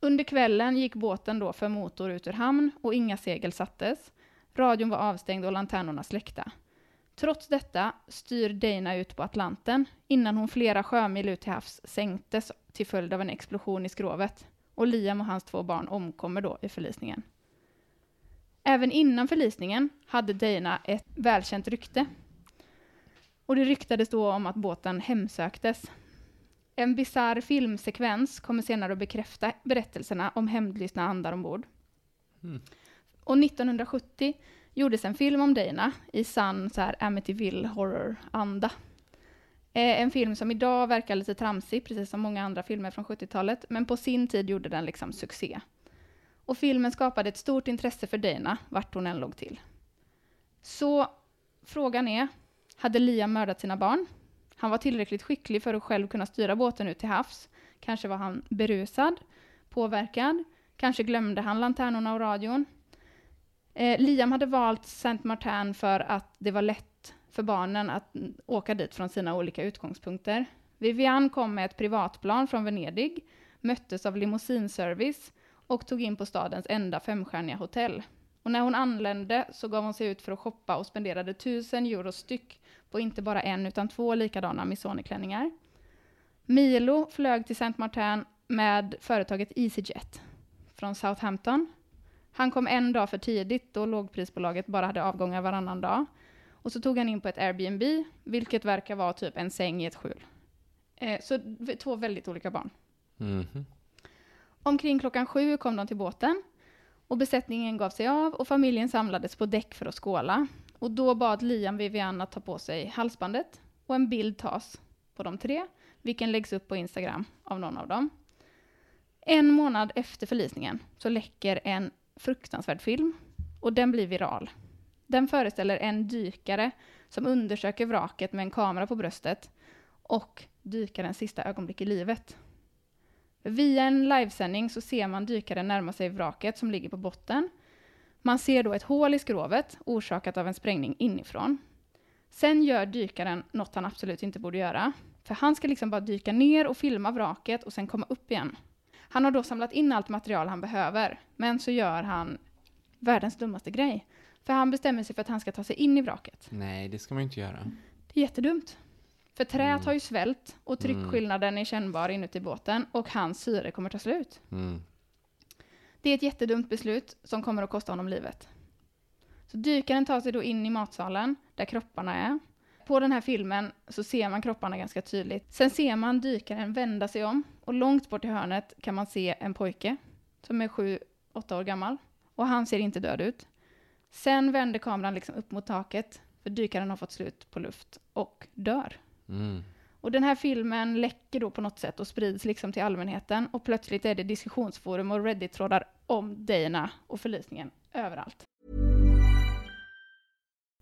Speaker 4: Under kvällen gick båten då för motor ut ur hamn och inga segel sattes. Radion var avstängd och lanternorna släckta. Trots detta styr Dana ut på Atlanten innan hon flera sjömil ut till havs sänktes till följd av en explosion i skrovet. Och Liam och hans två barn omkommer då i förlisningen. Även innan förlisningen hade Dana ett välkänt rykte. Och det ryktades då om att båten hemsöktes. En bizarr filmsekvens kommer senare att bekräfta berättelserna om hämndlystna andar ombord. Och 1970 gjordes en film om Dana i sann så här Amityville horror-anda. Eh, en film som idag verkar lite tramsig, precis som många andra filmer från 70-talet, men på sin tid gjorde den liksom succé. Och filmen skapade ett stort intresse för Dana, vart hon än låg till. Så frågan är, hade Liam mördat sina barn? Han var tillräckligt skicklig för att själv kunna styra båten ut till havs. Kanske var han berusad, påverkad, kanske glömde han lanternorna och radion. Eh, Liam hade valt Saint Martin för att det var lätt för barnen att åka dit från sina olika utgångspunkter. Vivian kom med ett privatplan från Venedig, möttes av limousinservice och tog in på stadens enda femstjärniga hotell. Och när hon anlände så gav hon sig ut för att shoppa och spenderade tusen euro styck på inte bara en utan två likadana Missoni-klänningar. Milo flög till Saint Martin med företaget EasyJet från Southampton. Han kom en dag för tidigt då lågprisbolaget bara hade avgångar varannan dag. Och så tog han in på ett Airbnb, vilket verkar vara typ en säng i ett skjul. Eh, så två väldigt olika barn.
Speaker 3: Mhm.
Speaker 4: Omkring klockan sju kom de till båten och besättningen gav sig av och familjen samlades på däck för att skåla. Och då bad Liam Vivian att ta på sig halsbandet och en bild tas på de tre, vilken läggs upp på Instagram av någon av dem. En månad efter förlisningen så läcker en fruktansvärd film och den blir viral. Den föreställer en dykare som undersöker vraket med en kamera på bröstet och dykarens sista ögonblick i livet. Via en livesändning så ser man dykaren närma sig vraket som ligger på botten. Man ser då ett hål i skrovet orsakat av en sprängning inifrån. Sen gör dykaren något han absolut inte borde göra. För han ska liksom bara dyka ner och filma vraket och sen komma upp igen. Han har då samlat in allt material han behöver, men så gör han världens dummaste grej. För han bestämmer sig för att han ska ta sig in i vraket.
Speaker 3: Nej, det ska man ju inte göra.
Speaker 4: Det är jättedumt. För träet
Speaker 3: Mm.
Speaker 4: har ju svällt och tryckskillnaden är kännbar inuti båten och hans syre kommer ta slut.
Speaker 3: Mm.
Speaker 4: Det är ett jättedumt beslut som kommer att kosta honom livet. Så dykaren tar sig då in i matsalen där kropparna är. På den här filmen så ser man kropparna ganska tydligt. Sen ser man dykaren vända sig om och långt bort i hörnet kan man se en pojke som är sju, åtta år gammal. Och han ser inte död ut. Sen vänder kameran liksom upp mot taket för dykaren har fått slut på luft och dör.
Speaker 3: Mm.
Speaker 4: Och den här filmen läcker då på något sätt och sprids liksom till allmänheten och plötsligt är det diskussionsforum och Reddit-trådar om Dana och förlisningen överallt.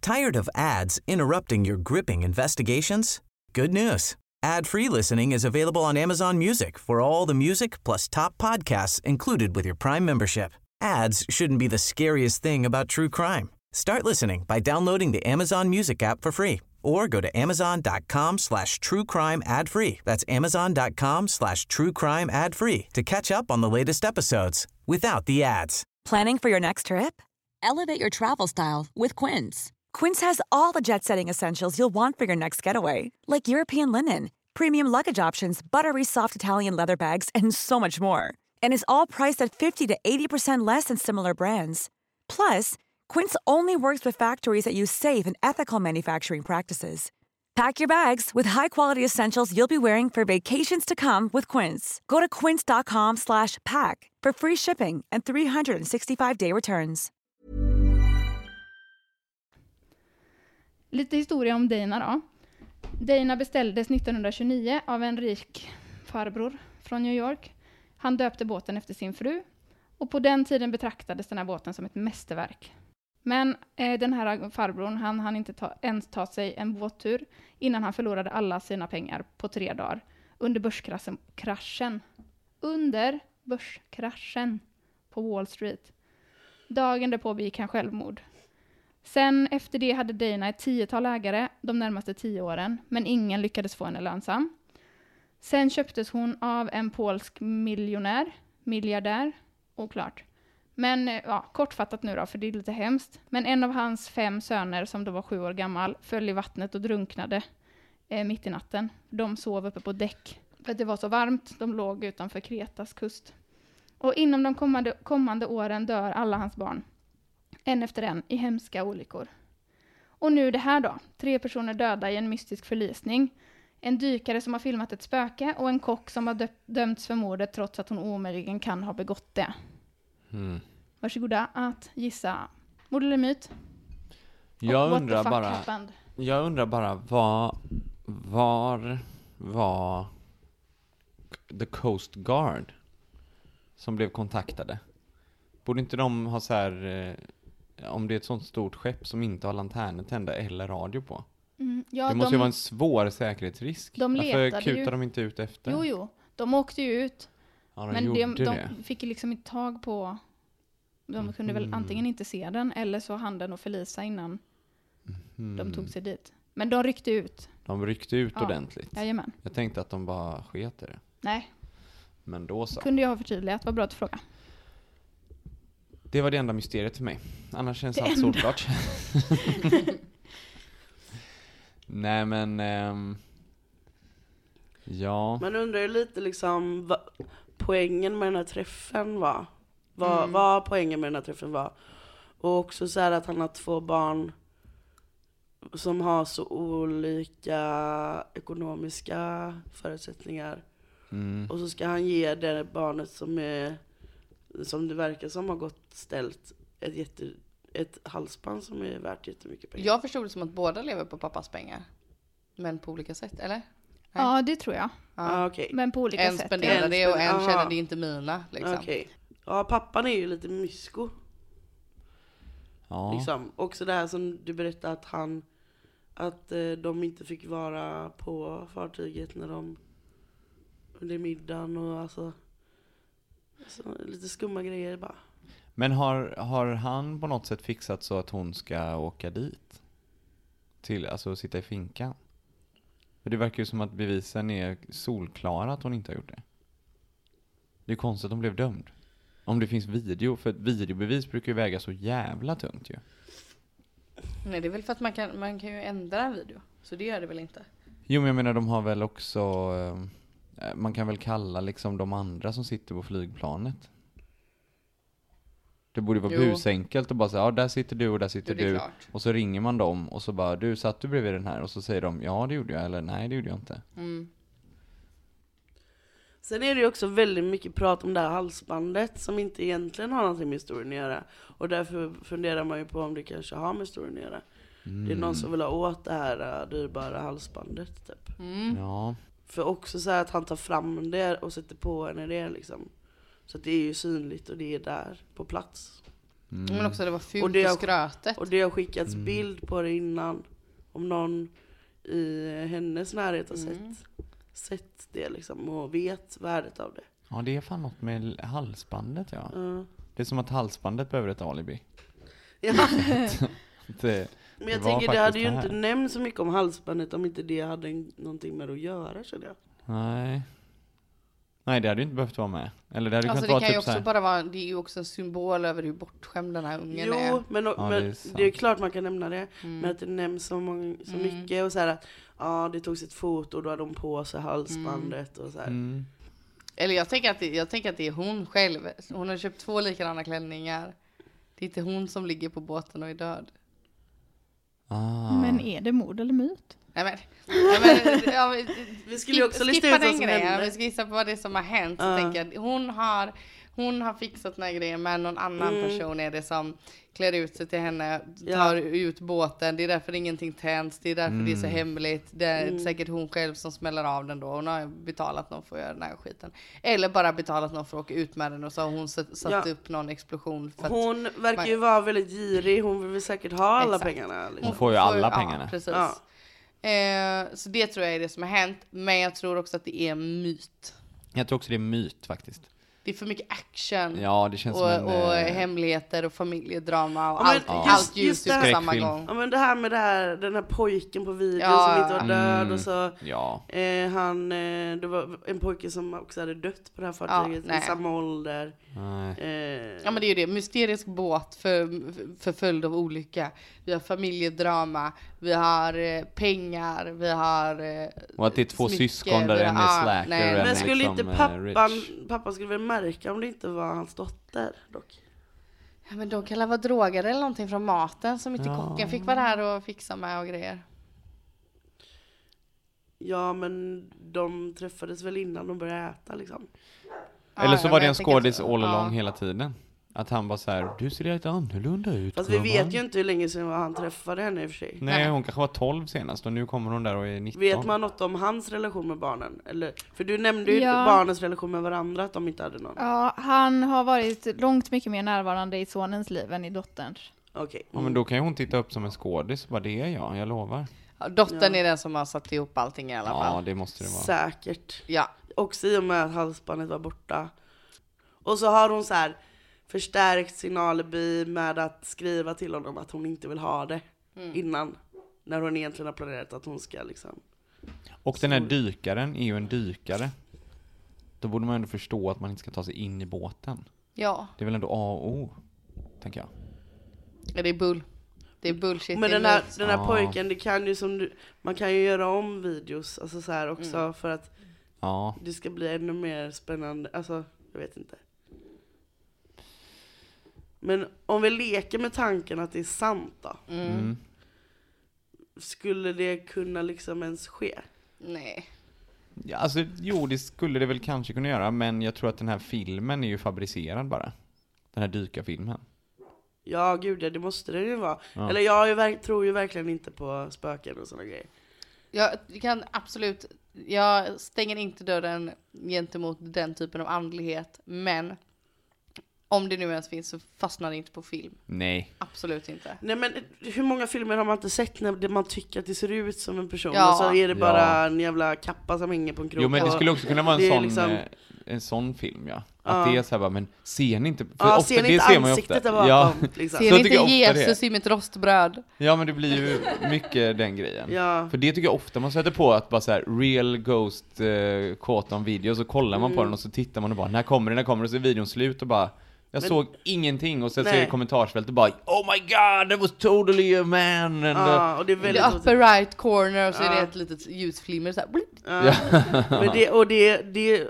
Speaker 6: Tired of ads interrupting your gripping investigations? Good news. Ad-free listening is available on Amazon Music for all the music plus top podcasts included with your Prime membership. Ads shouldn't be the scariest thing about true crime. Start listening by downloading the Amazon Music app for free or go to amazon.com slash true crime ad free. That's amazon.com slash true crime ad free to catch up on the latest episodes without the ads.
Speaker 1: Planning for your next trip?
Speaker 7: Elevate your travel style with Quince.
Speaker 1: Quince has all the jet setting essentials you'll want for your next getaway, like European linen, premium luggage options, buttery soft Italian leather bags, and so much more. And is all priced at 50 to 80% less than similar brands. Plus, Quince only works with factories that use safe and ethical manufacturing practices. Pack your bags with high-quality essentials you'll be wearing for vacations to come with Quince. Go to quince.com pack for free shipping and 365-day returns.
Speaker 4: Lite historia om Dana då. Dana beställdes 1929 av en rik farbror från New York. Han döpte båten efter sin fru och på den tiden betraktades den här båten som ett mästerverk. Men eh, den här farbrorn, han hann inte ta, ens ta sig en båttur innan han förlorade alla sina pengar på tre dagar under börskraschen. Under börskraschen på Wall Street. Dagen därpå begick han självmord. Sen efter det hade Dana ett tiotal ägare de närmaste tio åren, men ingen lyckades få henne lönsam. Sen köptes hon av en polsk miljonär, miljardär, oklart. Men eh, ja, kortfattat nu då, för det är lite hemskt. Men en av hans fem söner, som då var sju år gammal, föll i vattnet och drunknade eh, mitt i natten. De sov uppe på däck för att det var så varmt. De låg utanför Kretas kust. Och inom de kommande, kommande åren dör alla hans barn en efter en i hemska olyckor. Och nu det här då, tre personer döda i en mystisk förlisning. En dykare som har filmat ett spöke och en kock som har dö- dömts för mordet trots att hon omöjligen kan ha begått det.
Speaker 3: Mm.
Speaker 4: Varsågoda att gissa. Mord eller myt? Och
Speaker 3: Jag
Speaker 4: the
Speaker 3: undrar bara,
Speaker 4: happened?
Speaker 3: jag undrar bara vad, var var The Coast Guard som blev kontaktade? Borde inte de ha så här, eh, om det är ett sånt stort skepp som inte har lanterner tända eller radio på?
Speaker 4: Mm, ja,
Speaker 3: det måste
Speaker 4: de,
Speaker 3: ju vara en svår säkerhetsrisk.
Speaker 4: de
Speaker 3: Varför kutar
Speaker 4: ju-
Speaker 3: de inte ut efter?
Speaker 4: Jo, jo, de åkte ju ut.
Speaker 3: Ja, de
Speaker 4: men de, de fick ju liksom inte tag på... De kunde väl
Speaker 3: Mhm.
Speaker 4: antingen inte se den eller så hann den att förlisa innan de
Speaker 3: Mm.
Speaker 4: tog sig dit. Men de ryckte ut.
Speaker 3: De ryckte ut
Speaker 4: Ja.
Speaker 3: ordentligt.
Speaker 4: Jajamän.
Speaker 3: Jag tänkte att de bara sket det.
Speaker 4: Nej,
Speaker 3: Men då så.
Speaker 4: kunde jag ha förtydligat. Vad bra att du frågade.
Speaker 3: Det var det enda mysteriet för mig. Annars känns
Speaker 4: Det
Speaker 3: allt
Speaker 4: enda.
Speaker 3: solklart. Nej men... ehm, ja.
Speaker 5: Man undrar ju lite liksom vad poängen med den här träffen var. Vad,
Speaker 2: Mm.
Speaker 5: vad poängen med den här träffen var. Och också så här att han har två barn som har så olika ekonomiska förutsättningar.
Speaker 3: Mm.
Speaker 5: Och så ska han ge det barnet som är, som det verkar som har gått ställt, ett, jätte, ett halsband som är värt jättemycket pengar.
Speaker 2: Jag förstod det som att båda lever på pappas pengar. Men på olika sätt, eller? Nej.
Speaker 4: Ja, det tror jag.
Speaker 5: ah, okej.
Speaker 4: Men på olika
Speaker 2: En
Speaker 4: sätt.
Speaker 2: spenderar
Speaker 5: En
Speaker 2: det och en känner det inte mina. Liksom.
Speaker 5: Okej. Ja, pappan är ju lite mysko.
Speaker 3: Ja.
Speaker 5: Liksom. Också det här som du berättade att han, att eh, de inte fick vara på fartyget när de, under middagen och alltså, så, lite skumma grejer bara.
Speaker 3: Men har, har han på något sätt fixat så att hon ska åka dit? Till, alltså sitta i finkan? För det verkar ju som att bevisen är solklara att hon inte har gjort det. Det är konstigt att hon blev dömd. Om det finns video, för ett videobevis brukar ju väga så jävla tungt ju.
Speaker 2: Nej det är väl för att man kan, man kan ju ändra en video. Så det gör det väl inte?
Speaker 3: Jo men jag menar de har väl också, eh, man kan väl kalla liksom de andra som sitter på flygplanet. Det borde vara
Speaker 2: Jo.
Speaker 3: busenkelt och bara säga, ja där sitter du och där
Speaker 2: Jo,
Speaker 3: sitter
Speaker 2: det är
Speaker 3: du.
Speaker 2: klart.
Speaker 3: Och så ringer man dem och så bara, du satt du bredvid den här? Och så säger de, ja det gjorde jag, eller nej det gjorde jag inte.
Speaker 2: Mm.
Speaker 5: Sen är det ju också väldigt mycket prat om det här halsbandet som inte egentligen har någonting med historien att göra. Och därför funderar man ju på om det kanske har med historien att göra. Det är någon som vill ha åt det här äh, dyrbara halsbandet typ.
Speaker 2: Mm.
Speaker 3: Ja,
Speaker 5: För också så här att han tar fram det och sätter på henne det liksom. Så att det är ju synligt och det är där på plats.
Speaker 3: Mm.
Speaker 2: Men också det var fult
Speaker 5: Och
Speaker 2: och,
Speaker 5: det har-
Speaker 2: skrötet.
Speaker 5: Och det har skickats
Speaker 3: Mm.
Speaker 5: bild på det innan. Om någon i hennes närhet har
Speaker 2: Mm.
Speaker 5: sett, sett det liksom och vet värdet av det.
Speaker 3: ja det är fan något med halsbandet ja.
Speaker 5: Ja.
Speaker 3: Det är som att halsbandet behöver ett alibi.
Speaker 5: Ja,
Speaker 3: Det,
Speaker 5: men jag
Speaker 3: Det
Speaker 5: tänker det hade ju inte
Speaker 3: här.
Speaker 5: nämnts så mycket om halsbandet om inte det hade någonting med att göra känner jag.
Speaker 3: nej. Nej det hade ju inte behövt vara med. Eller det hade
Speaker 2: Alltså
Speaker 3: kunnat
Speaker 2: det
Speaker 3: vara
Speaker 2: kan ju
Speaker 3: typ så
Speaker 2: också
Speaker 3: här.
Speaker 2: bara vara, det är ju också en symbol över hur bortskämd den här ungen
Speaker 5: Jo,
Speaker 2: är.
Speaker 5: men,
Speaker 3: Ja,
Speaker 5: men
Speaker 3: det är
Speaker 5: det, är klart man kan nämna det.
Speaker 2: Mm.
Speaker 5: Men att det nämns så, många, så
Speaker 2: Mm.
Speaker 5: mycket och så här att ja, det togs ett foto och då hade de på sig halsbandet och så här.
Speaker 3: Mm.
Speaker 2: Eller jag tänker, att det, jag tänker att det är hon själv. Hon har köpt två likadana klänningar. Det är inte hon som ligger på båten och är död.
Speaker 3: Ah.
Speaker 4: Men är det mord eller myt?
Speaker 2: Nej men, nej, men ja,
Speaker 5: Vi skulle ju också lista ut vad som hände.
Speaker 2: Vi ska gissa på vad det är som har hänt. Så
Speaker 5: Ja.
Speaker 2: tänker jag, hon har, hon har fixat den här grejen men någon annan
Speaker 5: Mm.
Speaker 2: person är det som klär ut sig till henne,
Speaker 5: Ja.
Speaker 2: tar ut båten. Det är därför ingenting tänds, det är därför det är så
Speaker 3: Mm.
Speaker 2: hemligt. Det är
Speaker 5: Mm.
Speaker 2: säkert hon själv som smäller av den då. Hon har betalat någon för att göra den här skiten. Eller bara betalat någon för att åka ut med den och så har hon satt, satt
Speaker 5: Ja.
Speaker 2: upp någon explosion. För att
Speaker 5: Hon verkar
Speaker 2: man-
Speaker 5: ju vara väldigt girig, hon vill säkert ha alla
Speaker 2: Exakt.
Speaker 5: pengarna. Liksom.
Speaker 3: Hon får ju alla pengarna.
Speaker 2: Ja, precis.
Speaker 5: Ja.
Speaker 2: Eh, så det tror jag är det som har hänt. Men jag tror också att det är en myt.
Speaker 3: Jag tror också det är myt faktiskt.
Speaker 2: Det är för mycket action.
Speaker 3: Ja, det känns
Speaker 2: och,
Speaker 3: som en...
Speaker 2: och
Speaker 3: eh,
Speaker 2: hemligheter och familjedrama och
Speaker 5: Ja,
Speaker 2: allt,
Speaker 5: just-
Speaker 2: allt
Speaker 5: just
Speaker 2: ljus
Speaker 5: det
Speaker 2: ut
Speaker 5: här-
Speaker 2: på samma gång.
Speaker 5: Ja men det här med det här, den här pojken på videon
Speaker 2: Ja.
Speaker 5: som inte var död
Speaker 3: Mm.
Speaker 5: och så
Speaker 3: Ja.
Speaker 5: eh, han, eh, det var en pojke som också hade dött på det här fartyget
Speaker 2: nej.
Speaker 5: i samma ålder.
Speaker 3: Nej.
Speaker 5: Eh,
Speaker 2: Ja men det är ju det, mysterisk båt för, för följd av olycka. Vi har familjedrama, vi har eh, pengar, vi har eh,
Speaker 3: Och att det är två
Speaker 2: smycke,
Speaker 3: syskon där en är
Speaker 2: ah,
Speaker 3: slacker
Speaker 2: nej,
Speaker 5: men
Speaker 3: är
Speaker 5: skulle
Speaker 3: liksom,
Speaker 5: inte
Speaker 3: eh,
Speaker 5: pappan,
Speaker 3: rich.
Speaker 5: pappa skulle väl märka om det inte var hans dotter dock?
Speaker 2: Ja, men de kan väl vara drogade eller någonting från maten som inte
Speaker 3: Ja.
Speaker 2: kocken fick vara där och fixa med och grejer.
Speaker 5: Ja men de träffades väl innan de började äta liksom.
Speaker 3: Eller så
Speaker 2: ja,
Speaker 3: var det en skådis all
Speaker 2: ja.
Speaker 3: along hela tiden. Att han var så här, du ser lite annorlunda ut
Speaker 5: Fast vi
Speaker 3: gumman."
Speaker 5: vet ju inte hur länge sedan han träffade henne i och för sig.
Speaker 3: Nej,
Speaker 2: Nej.
Speaker 3: hon kanske var 12 senast och nu kommer hon där och är 19.
Speaker 5: Vet man något om hans relation med barnen? Eller, för du nämnde ju
Speaker 4: Ja.
Speaker 5: barnens relation med varandra, att de inte hade någon.
Speaker 4: Ja, han har varit långt mycket mer närvarande i sonens liv än i dotterns.
Speaker 5: Okej.
Speaker 3: Ja men då kan ju hon titta upp som en skådis och bara det är jag, jag lovar.
Speaker 2: Ja, dottern
Speaker 5: Ja.
Speaker 2: är den som har satt ihop allting i alla
Speaker 3: Ja
Speaker 2: fall.
Speaker 3: det måste det vara.
Speaker 5: Säkert.
Speaker 2: Ja.
Speaker 5: Också i och med att halsbandet var borta. Och så har hon så här förstärkt sin alibi med att skriva till honom att hon inte vill ha det
Speaker 2: Mm.
Speaker 5: innan. När hon egentligen har planerat att hon ska liksom.
Speaker 3: Och den här dykaren är ju en dykare. Då borde man ändå förstå att man inte ska ta sig in i båten.
Speaker 2: Ja,
Speaker 3: Det är väl ändå A och O, tänker jag.
Speaker 2: Ja, det är bull. Det är bullshit.
Speaker 5: Men den här, den här
Speaker 3: Ja.
Speaker 5: pojken, det kan ju som du, man kan ju göra om videos, alltså så här också
Speaker 2: Mm.
Speaker 5: för att
Speaker 3: Ja,
Speaker 5: det ska bli ännu mer spännande, alltså jag vet inte. Men om vi leker med tanken att det är sant då,
Speaker 2: Mm.
Speaker 3: mm.
Speaker 5: skulle det kunna liksom ens ske?
Speaker 2: Nej.
Speaker 3: ja alltså jo det skulle det väl kanske kunna göra men jag tror att den här filmen är ju fabricerad bara. Den här dykarfilmen.
Speaker 5: Ja gud ja, det måste det ju vara.
Speaker 3: Ja.
Speaker 5: Eller jag tror ju verkligen inte på spöken och sådana grejer.
Speaker 2: Jag kan absolut, jag stänger inte dörren gentemot den typen av andlighet, men Om det nu ens finns så fastnar det inte på film.
Speaker 3: Nej.
Speaker 2: Absolut inte.
Speaker 5: Nej men hur många filmer har man inte sett när man tycker att det ser ut som en person
Speaker 2: Ja.
Speaker 5: och så är det bara
Speaker 3: Ja.
Speaker 5: en jävla kappa som hänger på en krok?
Speaker 3: Jo men det
Speaker 5: och-
Speaker 3: skulle också kunna vara en
Speaker 5: är
Speaker 3: sån,
Speaker 5: liksom-
Speaker 3: eh, en sån film ja. Att
Speaker 5: Ja.
Speaker 3: det är såhär bara, men ser ni inte? För
Speaker 5: Ja,
Speaker 3: ofta,
Speaker 5: ser ni
Speaker 3: det
Speaker 5: inte ansiktet där bakom?
Speaker 3: Ja,
Speaker 5: Liksom.
Speaker 2: Ser
Speaker 3: Så
Speaker 2: ni
Speaker 3: jag
Speaker 2: inte
Speaker 3: ofta.
Speaker 2: Jesus i mitt rostbröd?
Speaker 3: ja men det blir ju mycket den grejen.
Speaker 5: Ja.
Speaker 3: För det tycker jag ofta man sätter på att bara så här real ghost quote on video, så kollar man på
Speaker 5: Mm.
Speaker 3: den och så tittar man och bara, när kommer det, när kommer det? Så är videon slut och bara jag
Speaker 5: Men-
Speaker 3: såg ingenting och sen ser
Speaker 5: Nej.
Speaker 3: jag i kommentarsfältet bara Oh my god, that was totally a man! And,
Speaker 5: Ja, och det är väldigt
Speaker 2: The upper right corner och så är det
Speaker 5: Ja.
Speaker 2: ett litet ljusflimmer så här.
Speaker 5: Ja. Men det, och det, det,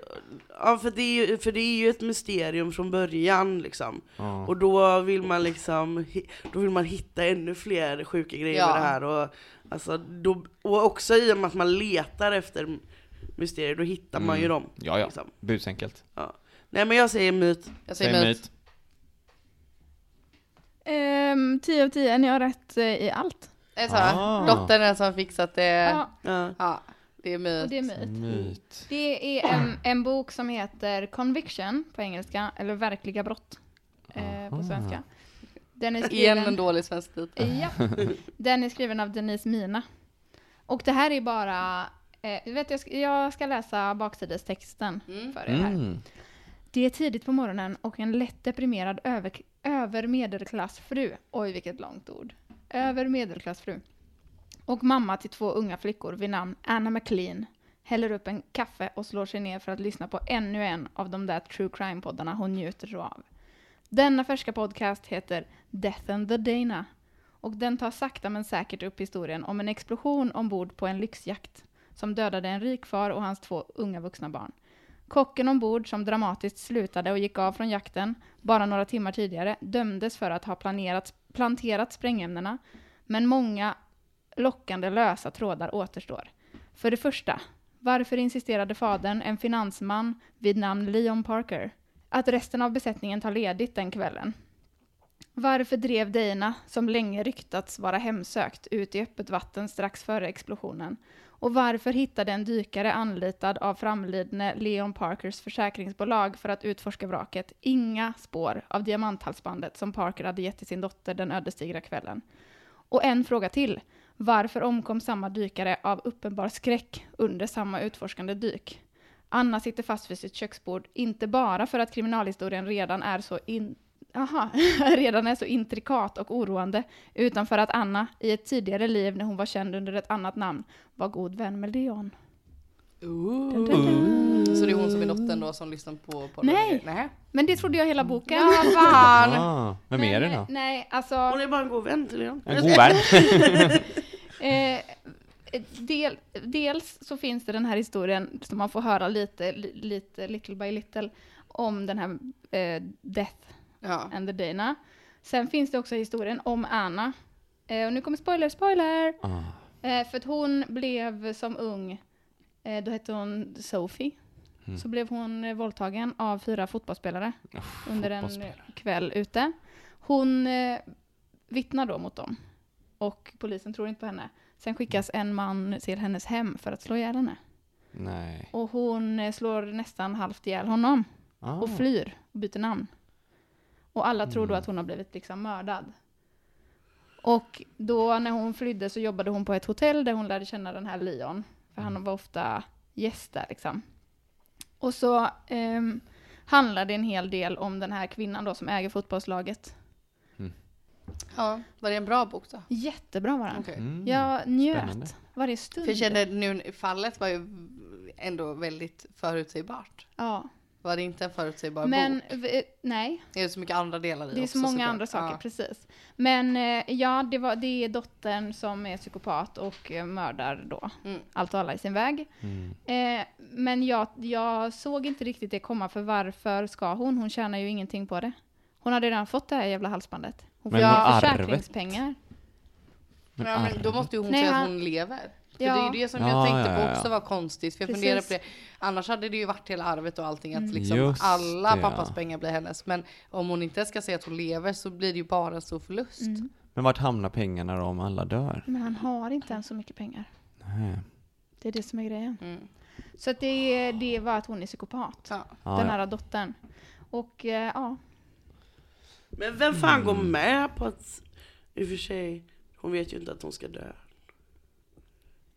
Speaker 5: ja för det, är ju, för det är ju ett mysterium från början liksom.
Speaker 3: ja.
Speaker 5: Och då vill man liksom, då vill man hitta ännu fler sjuka grejer
Speaker 2: Ja.
Speaker 5: med det här. Och, alltså, då, och också i och med att man letar efter mysterier, då hittar man ju
Speaker 3: Mm.
Speaker 5: dem.
Speaker 3: ja, ja,
Speaker 5: Liksom.
Speaker 3: busenkelt.
Speaker 5: Nej men jag säger myt.
Speaker 2: Jag
Speaker 3: Säg
Speaker 2: säger myt.
Speaker 3: myt.
Speaker 4: Ehm, 10 av 10, ni har rätt eh, i allt.
Speaker 2: Är så
Speaker 3: Ah.
Speaker 2: Dottern är den som fixat det.
Speaker 4: Ja,
Speaker 5: Ja.
Speaker 2: Det är
Speaker 4: och
Speaker 2: myt.
Speaker 4: det är myt.
Speaker 3: Myt.
Speaker 4: Det är en, en bok som heter Conviction på engelska, eller Verkliga brott eh, på svenska. Den är
Speaker 2: Igen en
Speaker 4: skriven,
Speaker 2: dålig svensk titel.
Speaker 4: ja, den är skriven av Denise Mina. Och det här är bara, eh, vet jag, ska, jag ska läsa baksidestexten
Speaker 2: Mm.
Speaker 4: för er här.
Speaker 3: Mm.
Speaker 4: Det är tidigt på morgonen och en lätt deprimerad över, övermedelklassfru, oj vilket långt ord, övermedelklassfru, och mamma till två unga flickor vid namn Anna McLean häller upp en kaffe och slår sig ner för att lyssna på ännu en av de där true crime-poddarna hon njuter så av. Denna färska podcast heter Death and the Dana och den tar sakta men säkert upp historien om en explosion ombord på en lyxjakt som dödade en rik far och hans två unga vuxna barn. Kocken ombord, som dramatiskt slutade och gick av från jakten bara några timmar tidigare, dömdes för att ha planerat, planterat sprängämnena, men många lockande lösa trådar återstår. För det första, varför insisterade fadern, en finansman vid namn Leon Parker, att resten av besättningen tar ledigt den kvällen? Varför drev Dana, som länge ryktats vara hemsökt, ut i öppet vatten strax före explosionen? Och varför hittade en dykare anlitad av framlidne Leon Parkers försäkringsbolag för att utforska vraket inga spår av diamanthalsbandet som Parker hade gett till sin dotter den ödesdigra kvällen? Och en fråga till. Varför omkom samma dykare av uppenbar skräck under samma utforskande dyk? Anna sitter fast vid sitt köksbord, inte bara för att kriminalhistorien redan är så in Aha, redan är så intrikat och oroande, utan för att Anna, i ett tidigare liv när hon var känd under ett annat namn, var god vän med Leon. Dun, dun, dun.
Speaker 2: Så det är hon som är dottern då som lyssnar på på
Speaker 4: Nej.
Speaker 2: Nej.
Speaker 4: Men det trodde jag hela boken.
Speaker 2: Ja, fan!
Speaker 3: Ah, vem är det då?
Speaker 4: Nej, alltså...
Speaker 5: Hon är bara en god vän till Leon.
Speaker 3: En god vän?
Speaker 4: Eh, del, dels så finns det den här historien som man får höra lite, li, lite little by little om den här eh, Death
Speaker 2: Ja.
Speaker 4: and the Dana. Sen finns det också historien om Anna. Eh, och nu kommer spoiler, spoiler!
Speaker 3: Ah.
Speaker 4: Eh, för att hon blev som ung, eh, då hette hon Sophie,
Speaker 3: Mm.
Speaker 4: så blev hon eh, våldtagen av fyra fotbollsspelare
Speaker 3: Uff,
Speaker 4: under en
Speaker 3: fotbollsspelare.
Speaker 4: eh, kväll ute. Hon eh, vittnar då mot dem och polisen tror inte på henne. Sen skickas en man till hennes hem för att slå ihjäl henne.
Speaker 3: Nej.
Speaker 4: Och hon eh, slår nästan halvt ihjäl honom
Speaker 3: Ah.
Speaker 4: och flyr och byter namn. Och alla tror då
Speaker 3: Mm.
Speaker 4: att hon har blivit liksom mördad. Och då när hon flydde så jobbade hon på ett hotell där hon lärde känna den här Leon. För han var ofta gäst där liksom. Och så handlar det en hel del om den här kvinnan då som äger fotbollslaget.
Speaker 2: ja. Var det en bra bok då?
Speaker 4: Jättebra var den.
Speaker 2: Okej.
Speaker 3: Mm.
Speaker 4: Jag njöt
Speaker 3: Spännande.
Speaker 4: varje stund.
Speaker 2: För jag kände nu, fallet var ju ändå väldigt förutsägbart.
Speaker 4: ja.
Speaker 2: Var det inte en förutsägbar
Speaker 4: Men
Speaker 2: bok?
Speaker 4: v- nej,
Speaker 2: Det är så mycket andra delar i
Speaker 4: det är
Speaker 2: också,
Speaker 4: så många
Speaker 2: såklart.
Speaker 4: andra saker,
Speaker 2: Ja.
Speaker 4: precis. Men eh, ja, det, var, det är dottern som är psykopat och eh, mördar då
Speaker 2: Mm.
Speaker 4: allt och alla i sin väg.
Speaker 3: Mm.
Speaker 4: Eh, men jag, jag såg inte riktigt det komma, för varför ska hon? Hon tjänar ju ingenting på det. Hon hade redan fått det här jävla halsbandet. Hon får
Speaker 3: Men
Speaker 4: ju försäkringspengar.
Speaker 3: Men
Speaker 2: ja, men då måste ju hon
Speaker 4: Nej,
Speaker 2: säga
Speaker 4: han-
Speaker 2: att hon lever. För
Speaker 4: Ja.
Speaker 2: det är ju det som
Speaker 3: Ja,
Speaker 2: jag tänkte
Speaker 3: ja,
Speaker 2: på
Speaker 3: ja.
Speaker 2: också var konstigt. För jag
Speaker 4: Precis.
Speaker 2: funderade på det. Annars hade det ju varit hela arvet och allting. Att
Speaker 4: Mm.
Speaker 2: liksom
Speaker 3: Just
Speaker 2: alla
Speaker 3: det,
Speaker 2: pappas
Speaker 3: ja.
Speaker 2: pengar blir hennes. Men om hon inte ska säga att hon lever så blir det ju bara en stor förlust.
Speaker 4: Mm.
Speaker 3: Men vart hamnar pengarna då om alla dör?
Speaker 4: Men han har inte ens så mycket pengar.
Speaker 3: Nej.
Speaker 4: Det är det som är grejen.
Speaker 2: Mm.
Speaker 4: Så att det, det var att hon är psykopat.
Speaker 2: Ja.
Speaker 3: Ja,
Speaker 4: den
Speaker 3: ja.
Speaker 4: här dottern. Och eh, ja,
Speaker 5: Men vem fan går
Speaker 3: Mm.
Speaker 5: med på att, i och för sig, hon vet ju inte att hon ska dö.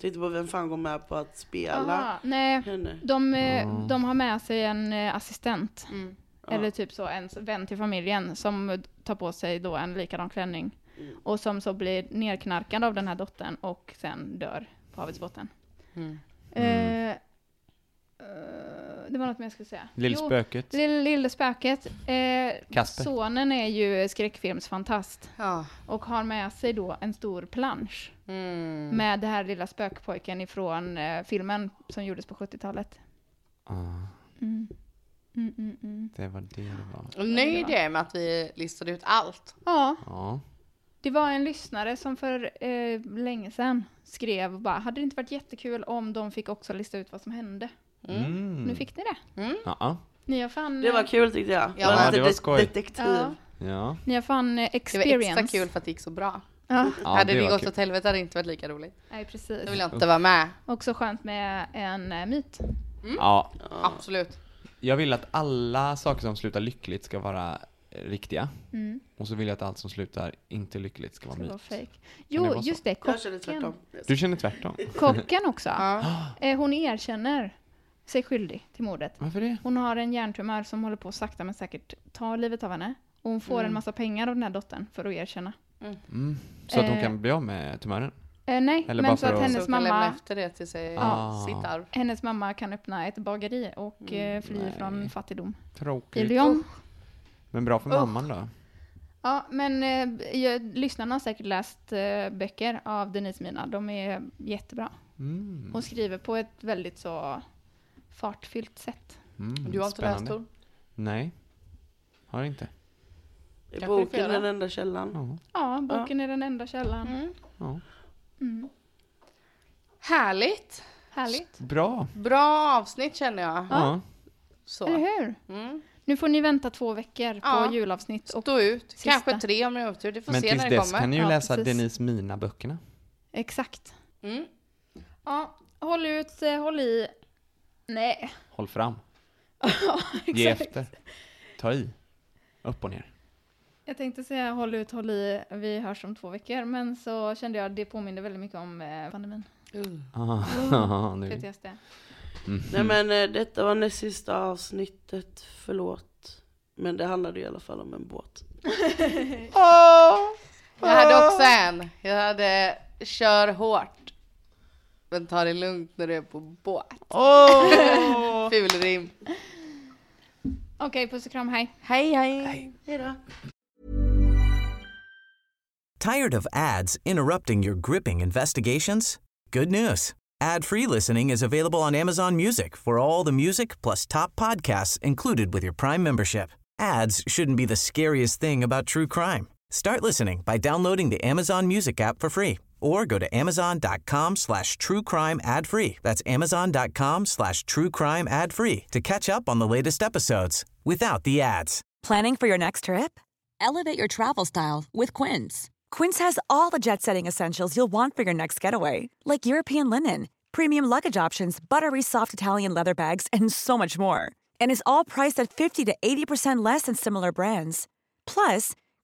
Speaker 5: Tänkte på vem fan går med på att spela
Speaker 4: Aha, nej,
Speaker 5: henne?
Speaker 4: de,
Speaker 3: Ja.
Speaker 4: de har med sig en eh, assistent.
Speaker 2: Mm.
Speaker 4: Eller typ så en vän till familjen som tar på sig då en likadan klänning.
Speaker 5: Mm.
Speaker 4: Och som så blir nerknarkad av den här dottern och sen dör på havets botten.
Speaker 2: Mm.
Speaker 4: Eh, det var något mer jag skulle säga. Jo,
Speaker 3: Lillspöket.
Speaker 4: Lille, lille spöket. Eh,
Speaker 3: Kasper.
Speaker 4: sonen är ju skräckfilmsfantast
Speaker 2: Ja.
Speaker 4: och har med sig då en stor plansch
Speaker 2: Mm.
Speaker 4: med det här lilla spökpojken ifrån eh, filmen som gjordes på 70-talet.
Speaker 3: Ah,
Speaker 4: Mm. Mm, mm, mm.
Speaker 3: det var det det var.
Speaker 2: Och nöjd är med att vi listade ut allt.
Speaker 4: Ja,
Speaker 3: Ja.
Speaker 4: det var en lyssnare som för eh, länge sedan skrev bara, hade det inte varit jättekul om de fick också lista ut vad som hände?
Speaker 3: Mm.
Speaker 4: Nu fick ni det.
Speaker 3: Ja.
Speaker 4: Ni har fan,
Speaker 5: Det var
Speaker 4: eh,
Speaker 5: kul tyckte jag.
Speaker 2: Ja,
Speaker 5: lite
Speaker 3: det var skoj.
Speaker 5: Detektiv.
Speaker 4: Ja.
Speaker 3: Ja.
Speaker 4: ni har fan eh,
Speaker 2: Det
Speaker 4: experience.
Speaker 2: var extra kul för att det gick så bra.
Speaker 4: Ja,
Speaker 3: ja
Speaker 2: hade det
Speaker 3: var
Speaker 2: gått
Speaker 3: kul.
Speaker 2: åt helvete hade det inte varit lika roligt.
Speaker 4: nej precis.
Speaker 2: Då vill jag inte vara med.
Speaker 4: Också skönt med en eh, myt.
Speaker 3: Ja,
Speaker 2: Absolut.
Speaker 3: jag vill att alla saker som slutar lyckligt ska vara riktiga.
Speaker 4: Mm.
Speaker 3: Och så vill jag att allt som slutar inte lyckligt ska vara
Speaker 4: Det var
Speaker 3: myt.
Speaker 4: fake.
Speaker 3: det
Speaker 4: Jo,
Speaker 3: vara så?
Speaker 4: just det,
Speaker 5: Jag känner
Speaker 4: kocken.
Speaker 5: tvärtom.
Speaker 3: Du känner tvärtom?
Speaker 4: Kocken också.
Speaker 2: Ja.
Speaker 4: Hon erkänner sig skyldig till mordet.
Speaker 3: Varför det?
Speaker 4: Hon har en hjärntumör som håller på att sakta men säkert ta livet av henne. Och hon får en massa pengar av den här dottern för att erkänna.
Speaker 3: Mm. Så att hon
Speaker 4: Eh.
Speaker 3: kan bli av med tumören?
Speaker 4: Eh, nej,
Speaker 3: Eller bara
Speaker 4: men så att
Speaker 3: att-
Speaker 4: hennes
Speaker 2: Så kan lämna
Speaker 4: mamma,
Speaker 2: efter det till sig,
Speaker 3: Ah.
Speaker 2: sitt arv.
Speaker 4: hennes mamma kan öppna ett bageri och eh, fly
Speaker 3: Nej.
Speaker 4: från fattigdom i
Speaker 3: Tråkigt.
Speaker 4: Lyon.
Speaker 3: Men bra för
Speaker 2: Usch.
Speaker 3: mamman då?
Speaker 4: Ja, men eh, jag, lyssnarna har säkert läst eh, böcker av Denise Mina. De är jättebra.
Speaker 3: Mm.
Speaker 4: Hon skriver på ett väldigt så fartfyllt sätt.
Speaker 3: Mm.
Speaker 2: Du har inte läst Tor?
Speaker 3: Nej. Har inte.
Speaker 5: Är boken
Speaker 2: göra.
Speaker 5: den enda källan?
Speaker 3: Ja.
Speaker 4: Ja, boken är den enda källan.
Speaker 2: Mm.
Speaker 3: ja.
Speaker 4: Mm.
Speaker 2: Härligt!
Speaker 4: Härligt.
Speaker 3: Bra.
Speaker 2: Bra avsnitt känner jag.
Speaker 3: Ja.
Speaker 2: Så.
Speaker 4: Eller hur?
Speaker 2: Mm.
Speaker 4: Nu får ni vänta två veckor på
Speaker 2: Ja.
Speaker 4: julavsnitt. Och,
Speaker 2: Stå ut.
Speaker 4: sista.
Speaker 2: Kanske tre om ni har otur. Det får
Speaker 3: Men
Speaker 2: se
Speaker 3: tills
Speaker 2: när det
Speaker 3: dess
Speaker 2: kommer.
Speaker 3: kan ni ju
Speaker 4: Ja,
Speaker 3: läsa
Speaker 4: precis.
Speaker 3: Denise Mina-böckerna.
Speaker 4: exakt.
Speaker 2: Mm.
Speaker 4: Ja, håll ut, eh, håll i. Nej.
Speaker 3: Håll fram. Ge efter. Ta i. Upp och ner.
Speaker 4: Jag tänkte säga håll ut, håll i. Vi hörs om två veckor. Men så kände jag att det påminner väldigt mycket om eh, pandemin.
Speaker 3: Ah, nu.
Speaker 4: PTSD.
Speaker 3: Mm.
Speaker 5: Nej men eh, detta var näst sista avsnittet, förlåt. Men det handlade i alla fall om en båt.
Speaker 2: Jag hade också en. Jag hade kör hårt. Men ta det lugnt när du är på båt.
Speaker 3: Åh!
Speaker 2: Ful rim.
Speaker 4: Okej, puss och kram, hej.
Speaker 2: Hej hej.
Speaker 5: Hejdå.
Speaker 6: Tired of ads interrupting your gripping investigations? Good news. Ad-free listening is available on Amazon Music for all the music plus top podcasts included with your Prime membership. Ads shouldn't be the scariest thing about true crime. Start listening by downloading the Amazon Music app for free or go to amazon.com slash true crime ad free. That's amazon.com slash true crime ad free to catch up on the latest episodes without the ads.
Speaker 1: Planning for your next trip?
Speaker 7: Elevate your travel style with Quince.
Speaker 1: Quince has all the jet setting essentials you'll want for your next getaway, like European linen, premium luggage options, buttery soft Italian leather bags, and so much more. And is all priced at 50 to 80% less than similar brands. Plus,